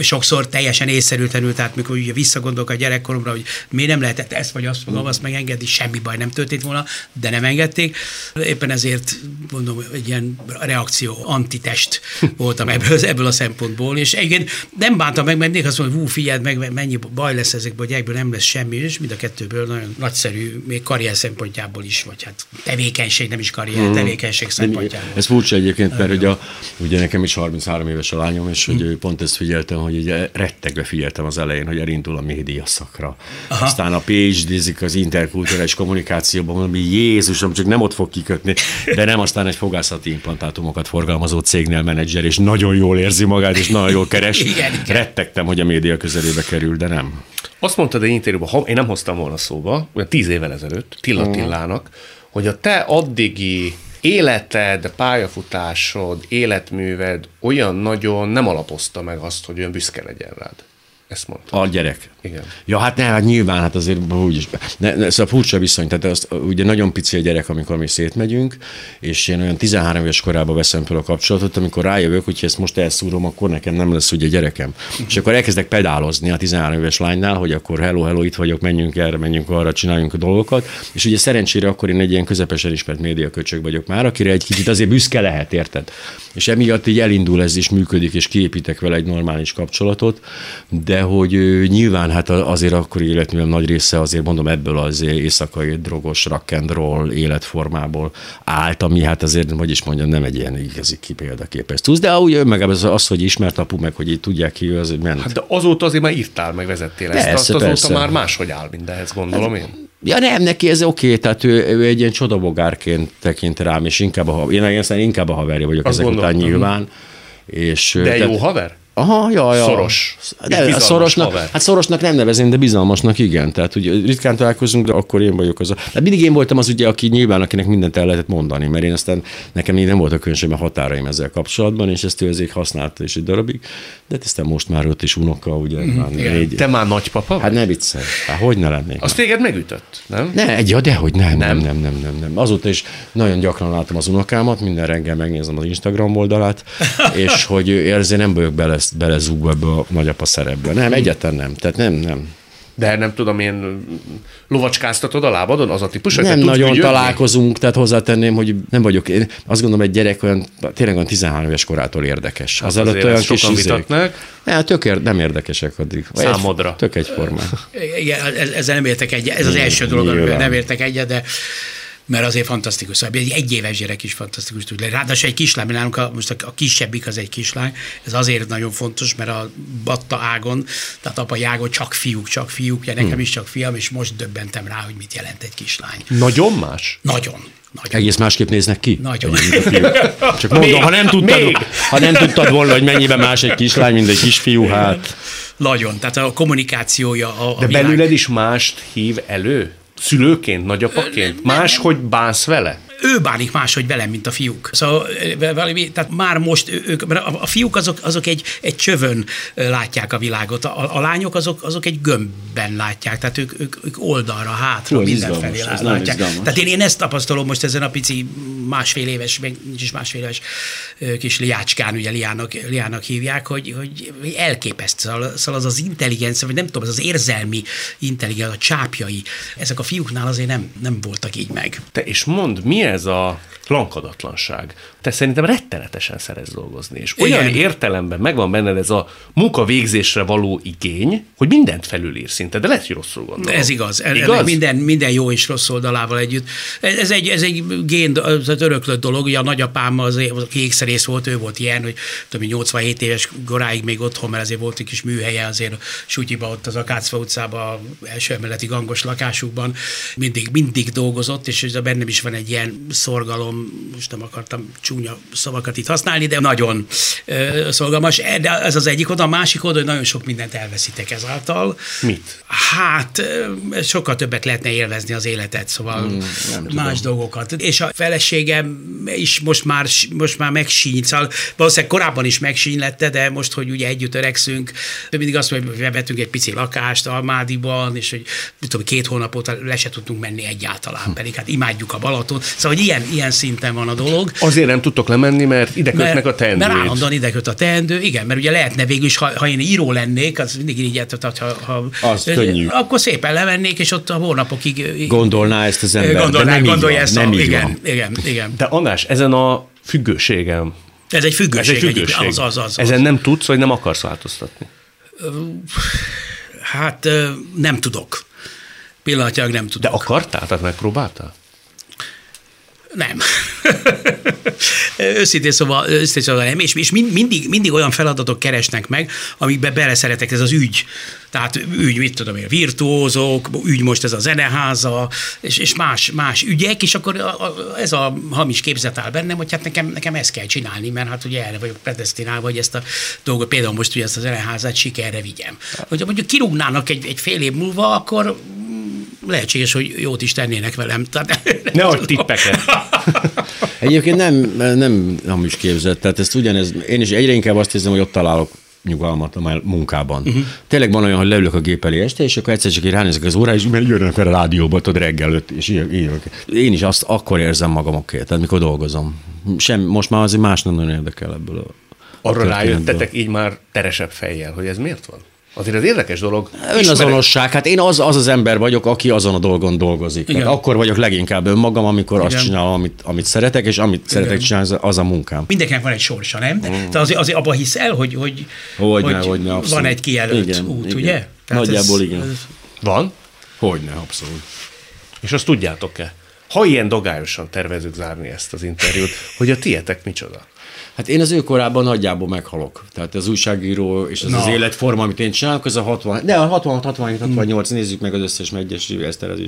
sokszor teljesen észszerűtlenül, tehát mikor ugye visszagondolok a gyerekkoromra, hogy mi nem lehetett ezt vagy azt, fogom, azt megengedni, semmi baj nem történt volna, de nem engedték. Éppen ezért mondom, egy ilyen reakció, antitest voltam ebből, ebből a szempontból, és egyébként nem bántam meg, mert azt mondom, hogy hú, figyeld meg, mennyi baj lesz ezekből a gyerekből, nem lesz semmi, és mind a kettőből nagyon nagyszerű, még karrier szempontjából is, vagy hát tevékenység, nem is karrier, mm. tevékenység szempontjából. Ez furcsa egyébként, mert ugye, ugye nekem is 33 éves a lányom, és hogy mm. pont ezt figyeltem, hogy ugye rettegve figyeltem az elején, hogy elindul a média szakra. Aha. Aztán a phd az interkulturális kommunikációban, mondom, Jézusom, csak nem ott fog kikötni, de nem aztán egy fogászati implantátumokat forgalmazó cégnél menedzser, és nagyon jól érzi magát, és nagyon jól keres. igen, igen. Rettegtem, hogy a média közelébe kerül, de nem. Azt mondtad egy interjúban, én nem hoztam volna szóba, olyan tíz évvel ezelőtt, Tilla mm. Tillának, hogy a te addigi életed, pályafutásod, életműved olyan nagyon nem alapozta meg azt, hogy olyan büszke legyen rád. Ezt mondta. A gyerek. Igen. Ja, hát ne, hát nyilván, hát azért úgyis. Ne, ne, szóval furcsa viszony, tehát azt, ugye nagyon pici a gyerek, amikor mi szétmegyünk, és én olyan 13 éves korában veszem fel a kapcsolatot, amikor rájövök, hogy ezt most elszúrom, akkor nekem nem lesz ugye gyerekem. és akkor elkezdek pedálozni a 13 éves lánynál, hogy akkor hello, hello, itt vagyok, menjünk erre, menjünk arra, csináljunk a dolgokat. És ugye szerencsére akkor én egy ilyen közepesen ismert médiaköcsög vagyok már, akire egy kicsit azért büszke lehet, érted? És emiatt így elindul ez is működik, és kiépítek vele egy normális kapcsolatot, de hogy nyilván hát azért akkor életművem nagy része azért mondom ebből az éjszakai drogos rock and roll életformából állt, ami hát azért, hogy is mondjam, nem egy ilyen igazi példaképes. Tudsz, de úgy önmagában az, az, hogy ismert apu, meg hogy így tudják ki, az ment. Hát de azóta azért már írtál, meg vezettél ezt, persze, azt azóta persze. már máshogy áll mindenhez, gondolom hát, én. Ja nem, neki ez oké, okay, tehát ő, ő, egy ilyen csodabogárként tekint rám, és inkább a, én inkább a haverja vagyok Azt ezek gondoltam. után nyilván. És, De tehát, jó haver? Aha, ja, ja. Szoros. De, szorosnak, haver. hát szorosnak nem nevezem, de bizalmasnak igen. Tehát ugye ritkán találkozunk, de akkor én vagyok az a... De mindig én voltam az ugye, aki nyilván, akinek mindent el lehetett mondani, mert én aztán nekem így nem voltak különösebben határaim ezzel kapcsolatban, és ezt ő azért használta is egy darabig. De hát aztán most már ott is unoka, ugye. Mm, már négy... Te már nagypapa Hát ne viccelj. Hát hogy ne lennék? Azt téged megütött, nem? Ne, egy, ja, de hogy nem, nem, nem, nem, nem, nem. Azóta is nagyon gyakran látom az unokámat, minden reggel megnézem az Instagram oldalát, és hogy érzé nem vagyok bele, belezúgva ebbe a nagyapa szerepbe. Nem, egyáltalán nem. Tehát nem, nem. De nem tudom, én lovacskáztatod a lábadon, az a típus, hogy nem te nagyon gügyögni? találkozunk, tehát hozzátenném, hogy nem vagyok, én azt gondolom, egy gyerek olyan, tényleg olyan 13 éves korától érdekes. Az Hát azért olyan ezt kis vitatnak. Ne, tök ér, nem érdekesek addig. Számodra. Egy, tök egyformán. Igen, ez- ezzel nem értek egyet. Ez az első dolog, amivel nem értek egyet, de mert azért fantasztikus. Szóval egy egyéves gyerek is fantasztikus tud lenni. Ráadásul egy kislány, mert nálunk a, most a, a kisebbik az egy kislány, ez azért nagyon fontos, mert a batta ágon, tehát apai ágon csak fiúk, csak fiúk, ugye nekem is csak fiam, és most döbbentem rá, hogy mit jelent egy kislány. Nagyon más? Nagyon. Nagyon. Egész másképp néznek ki. Nagyon. Csak mondom, ha nem, tudtad, Még. ha nem tudtad volna, hogy mennyiben más egy kislány, mint egy kisfiú, hát Nagyon. Tehát a kommunikációja a, a De világ- belőled is mást hív elő? Szülőként, nagyapaként? Más, hogy bánsz vele? Ő bánik máshogy velem, mint a fiúk. Szóval valami, tehát már most ők, mert a, fiúk azok, azok egy, egy csövön látják a világot, a, a lányok azok, azok egy gömbben látják, tehát ők, ők, ők oldalra, hátra, ez mindenfelé izgalmas, látják. Tehát én, én ezt tapasztalom most ezen a pici másfél éves, meg nincs is másfél éves kis liácskán, ugye Liának, Liának hívják, hogy, hogy elképesztő, szóval szóval az az intelligencia, vagy nem tudom, az az érzelmi intelligencia, a csápjai, ezek a fiúknál azért nem, nem voltak így meg. Te és mondd, mi ez a lankadatlanság? Te szerintem rettenetesen szeretsz dolgozni, és olyan Igen. értelemben megvan benned ez a munkavégzésre való igény, hogy mindent felülír szinte, de lehet, hogy rosszul gondolom. Ez igaz. igaz? Minden, minden jó és rossz oldalával együtt. Ez, egy, ez egy gén, az öröklött dolog. Ugye a nagyapám az, az ékszerész volt, ő volt ilyen, hogy tudom, 87 éves koráig még otthon, mert azért volt egy kis műhelye azért Sutyiba, ott az Akácfa utcában, első emeleti gangos lakásukban, mindig, mindig dolgozott, és ez bennem is van egy ilyen szorgalom, most nem akartam csúnya szavakat itt használni, de nagyon ö, szorgalmas. De ez az egyik oda, a másik oda, hogy nagyon sok mindent elveszítek ezáltal. Mit? Hát sokkal többet lehetne élvezni az életet, szóval mm, más dolgokat. És a feleségem is most már, most már megsíny, szóval valószínűleg korábban is megsínylette, de most, hogy ugye együtt öregszünk, mindig azt mondja, hogy vettünk egy pici lakást Almádiban, és hogy tudom, két hónap óta le se tudtunk menni egyáltalán, pedig hát imádjuk a Balaton. Szóval, hogy ilyen, ilyen szinten van a dolog. Azért nem tudtok lemenni, mert ide kötnek a mert teendőid. állandóan ide köt a teendő, igen, mert ugye lehetne végül is, ha, ha én író lennék, az mindig így érted, ha, ha, Az könnyű. akkor szépen lemennék, és ott a hónapokig gondolná ezt az ember. gondolná, de nem gondolja van, ezt nem a, igen, van. igen, igen. De András, ezen a függőségem, Ez egy függőség. ez egy egyik- függőség. Az, az, az, az. Ezen nem tudsz, vagy nem akarsz változtatni? Hát ö, nem tudok. Pillanatnyilag nem De tudok. akartál? Tehát megpróbáltál? Nem. őszintén szóval, őszintén szóval nem, és, és mind, mindig, mindig olyan feladatok keresnek meg, amikbe beleszeretek, ez az ügy. Tehát ügy, mit tudom én, virtuózók, ügy most ez a zeneháza, és, és más, más ügyek, és akkor a, a, ez a hamis képzet áll bennem, hogy hát nekem, nekem ezt kell csinálni, mert hát ugye erre vagyok predestinálva, hogy ezt a dolgot, például most ugye ezt a zeneházát sikerre vigyem. Hogyha mondjuk kirúgnának egy, egy fél év múlva, akkor lehetséges, hogy jót is tennének velem. Tehát, Ne adj tippeket! Egyébként nem, nem hamis képzett, tehát ezt ugyanez, én is egyre inkább azt érzem, hogy ott találok nyugalmat a munkában. Uh-huh. Tényleg van olyan, hogy leülök a gép elé este, és akkor egyszer csak így ránézek az órára, és mert jönnek fel a rádióba, tudod, reggel öt, és így, így, Én is azt akkor érzem magam oké, tehát mikor dolgozom. Sem, most már azért más nem nagyon érdekel ebből a Arra rájöttetek így már teresebb fejjel, hogy ez miért van? Azért ez érdekes dolog. Önazonosság, hát én az, az az ember vagyok, aki azon a dolgon dolgozik. Igen. Tehát akkor vagyok leginkább önmagam, amikor azt Igen. csinálom, amit, amit szeretek, és amit szeretek csinálni, az a- az a munkám. Mindenkinek van egy sorsa, nem? Mm. Te azért, azért abban hiszel, hogy, hogy, Hogyne, hogy hogyne, abszolút. van egy kijelölt Igen, út, igen. ugye? Nagyjából igen. Van? Hogyne, abszolút. És azt tudjátok-e? Ha ilyen dogályosan tervezünk zárni ezt az interjút, hogy a tietek micsoda? Hát én az ő korában nagyjából meghalok. Tehát az újságíró és az, az Na. életforma, amit én csinálok, az a 60, de a 66, 67, 68, nézzük meg az összes megyes Eszterez.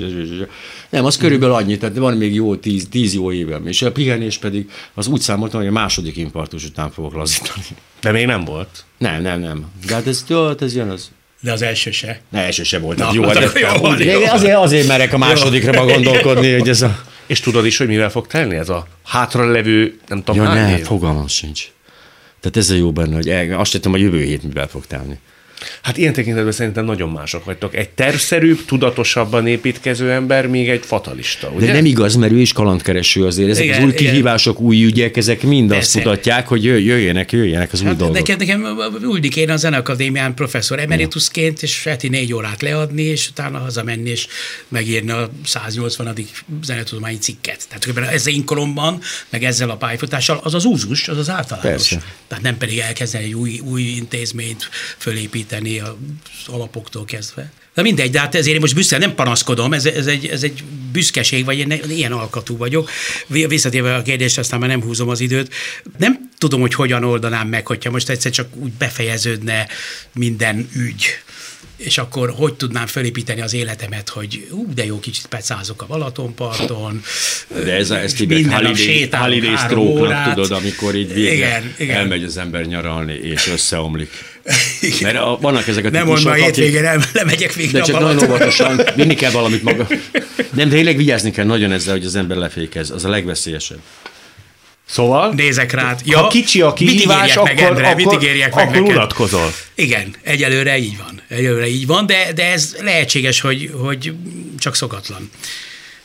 Nem, az körülbelül annyi, tehát van még jó 10, 10 jó évem. És a pihenés pedig az úgy számoltam, hogy a második infarktus után fogok lazítani. De még nem volt. Nem, nem, nem. De hát ez, jó, hát ez jön az. De az első se. Ne, első se volt. Na, jó, hát de, jó van, jó van. azért, azért merek a másodikra ma gondolkodni, hogy ez a... És tudod is, hogy mivel fog telni ez a hátralevő, nem tudom Ja, hány ne, év? fogalmam sincs. Tehát ez a jó benne, hogy el, azt tudom, a jövő hét mivel fog telni. Hát ilyen tekintetben szerintem nagyon mások vagytok. Egy tervszerűbb, tudatosabban építkező ember, még egy fatalista, ugye? De nem igaz, mert ő is kalandkereső azért. Ezek Igen, az új igen. kihívások, új ügyek, ezek mind azt Persze. mutatják, hogy jöjj- jöjjenek, jöjjenek az új Hát dolgok. nekem, nekem Uldik én a Zeneakadémián professzor emeritusként, és heti négy órát leadni, és utána hazamenni, és megírni a 180. zenetudományi cikket. Tehát kb. ez én koromban, meg ezzel a pályafutással, az az úzus, az az általános. Persze. Tehát nem pedig elkezdeni egy új, új intézményt fölépíteni az alapoktól kezdve. De mindegy, de hát ezért én most büszke, nem panaszkodom, ez, ez, egy, ez egy büszkeség, vagy én ilyen alkatú vagyok. Vi- Visszatérve a kérdést, aztán már nem húzom az időt. Nem tudom, hogy hogyan oldanám meg, hogyha most egyszer csak úgy befejeződne minden ügy és akkor hogy tudnám felépíteni az életemet, hogy ú, de jó, kicsit pecázok a Balatonparton. De ez, a- ezt minden nap holiday, sétálok holiday három stroke órát. tudod, amikor így végre Igen, igen. elmegy az ember nyaralni, és összeomlik. Mert a, vannak ezek a Nem mondd típusok, már akik- hétvégén, el, lemegyek végre De csak nagyon óvatosan, vinni kell valamit maga. Nem, tényleg vigyázni kell nagyon ezzel, hogy az ember lefékez. Az a legveszélyesebb. Szóval? Nézek rád. ha kicsi a mit kihívás, ígérjek meg, akkor, Endre? Mit akkor, ígérjek meg akkor neked? unatkozol. Igen, egyelőre így van. Egyelőre így van, de, de ez lehetséges, hogy, hogy csak szokatlan.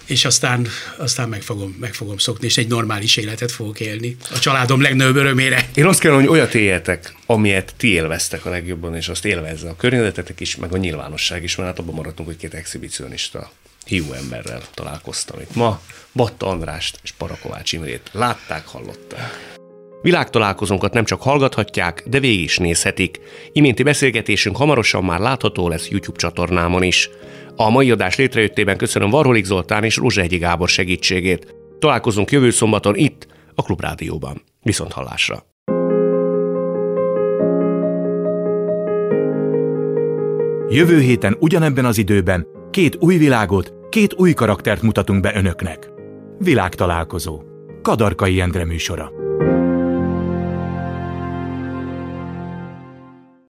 És aztán, aztán meg, fogom, meg fogom szokni, és egy normális életet fogok élni. A családom legnagyobb örömére. Én azt kérem, hogy olyat éljetek, amilyet ti élveztek a legjobban, és azt élvezze a környezetetek is, meg a nyilvánosság is, mert hát abban maradtunk, hogy két exhibicionista hiú emberrel találkoztam itt ma. Batta Andrást és Parakovács Imrét látták, hallották. Világtalálkozónkat nem csak hallgathatják, de végig is nézhetik. Iménti beszélgetésünk hamarosan már látható lesz YouTube csatornámon is. A mai adás létrejöttében köszönöm Varholik Zoltán és Rózsehegyi Gábor segítségét. Találkozunk jövő szombaton itt, a Klubrádióban. Viszont hallásra! Jövő héten ugyanebben az időben két új világot, két új karaktert mutatunk be önöknek. Világtalálkozó. Kadarkai Endre műsora.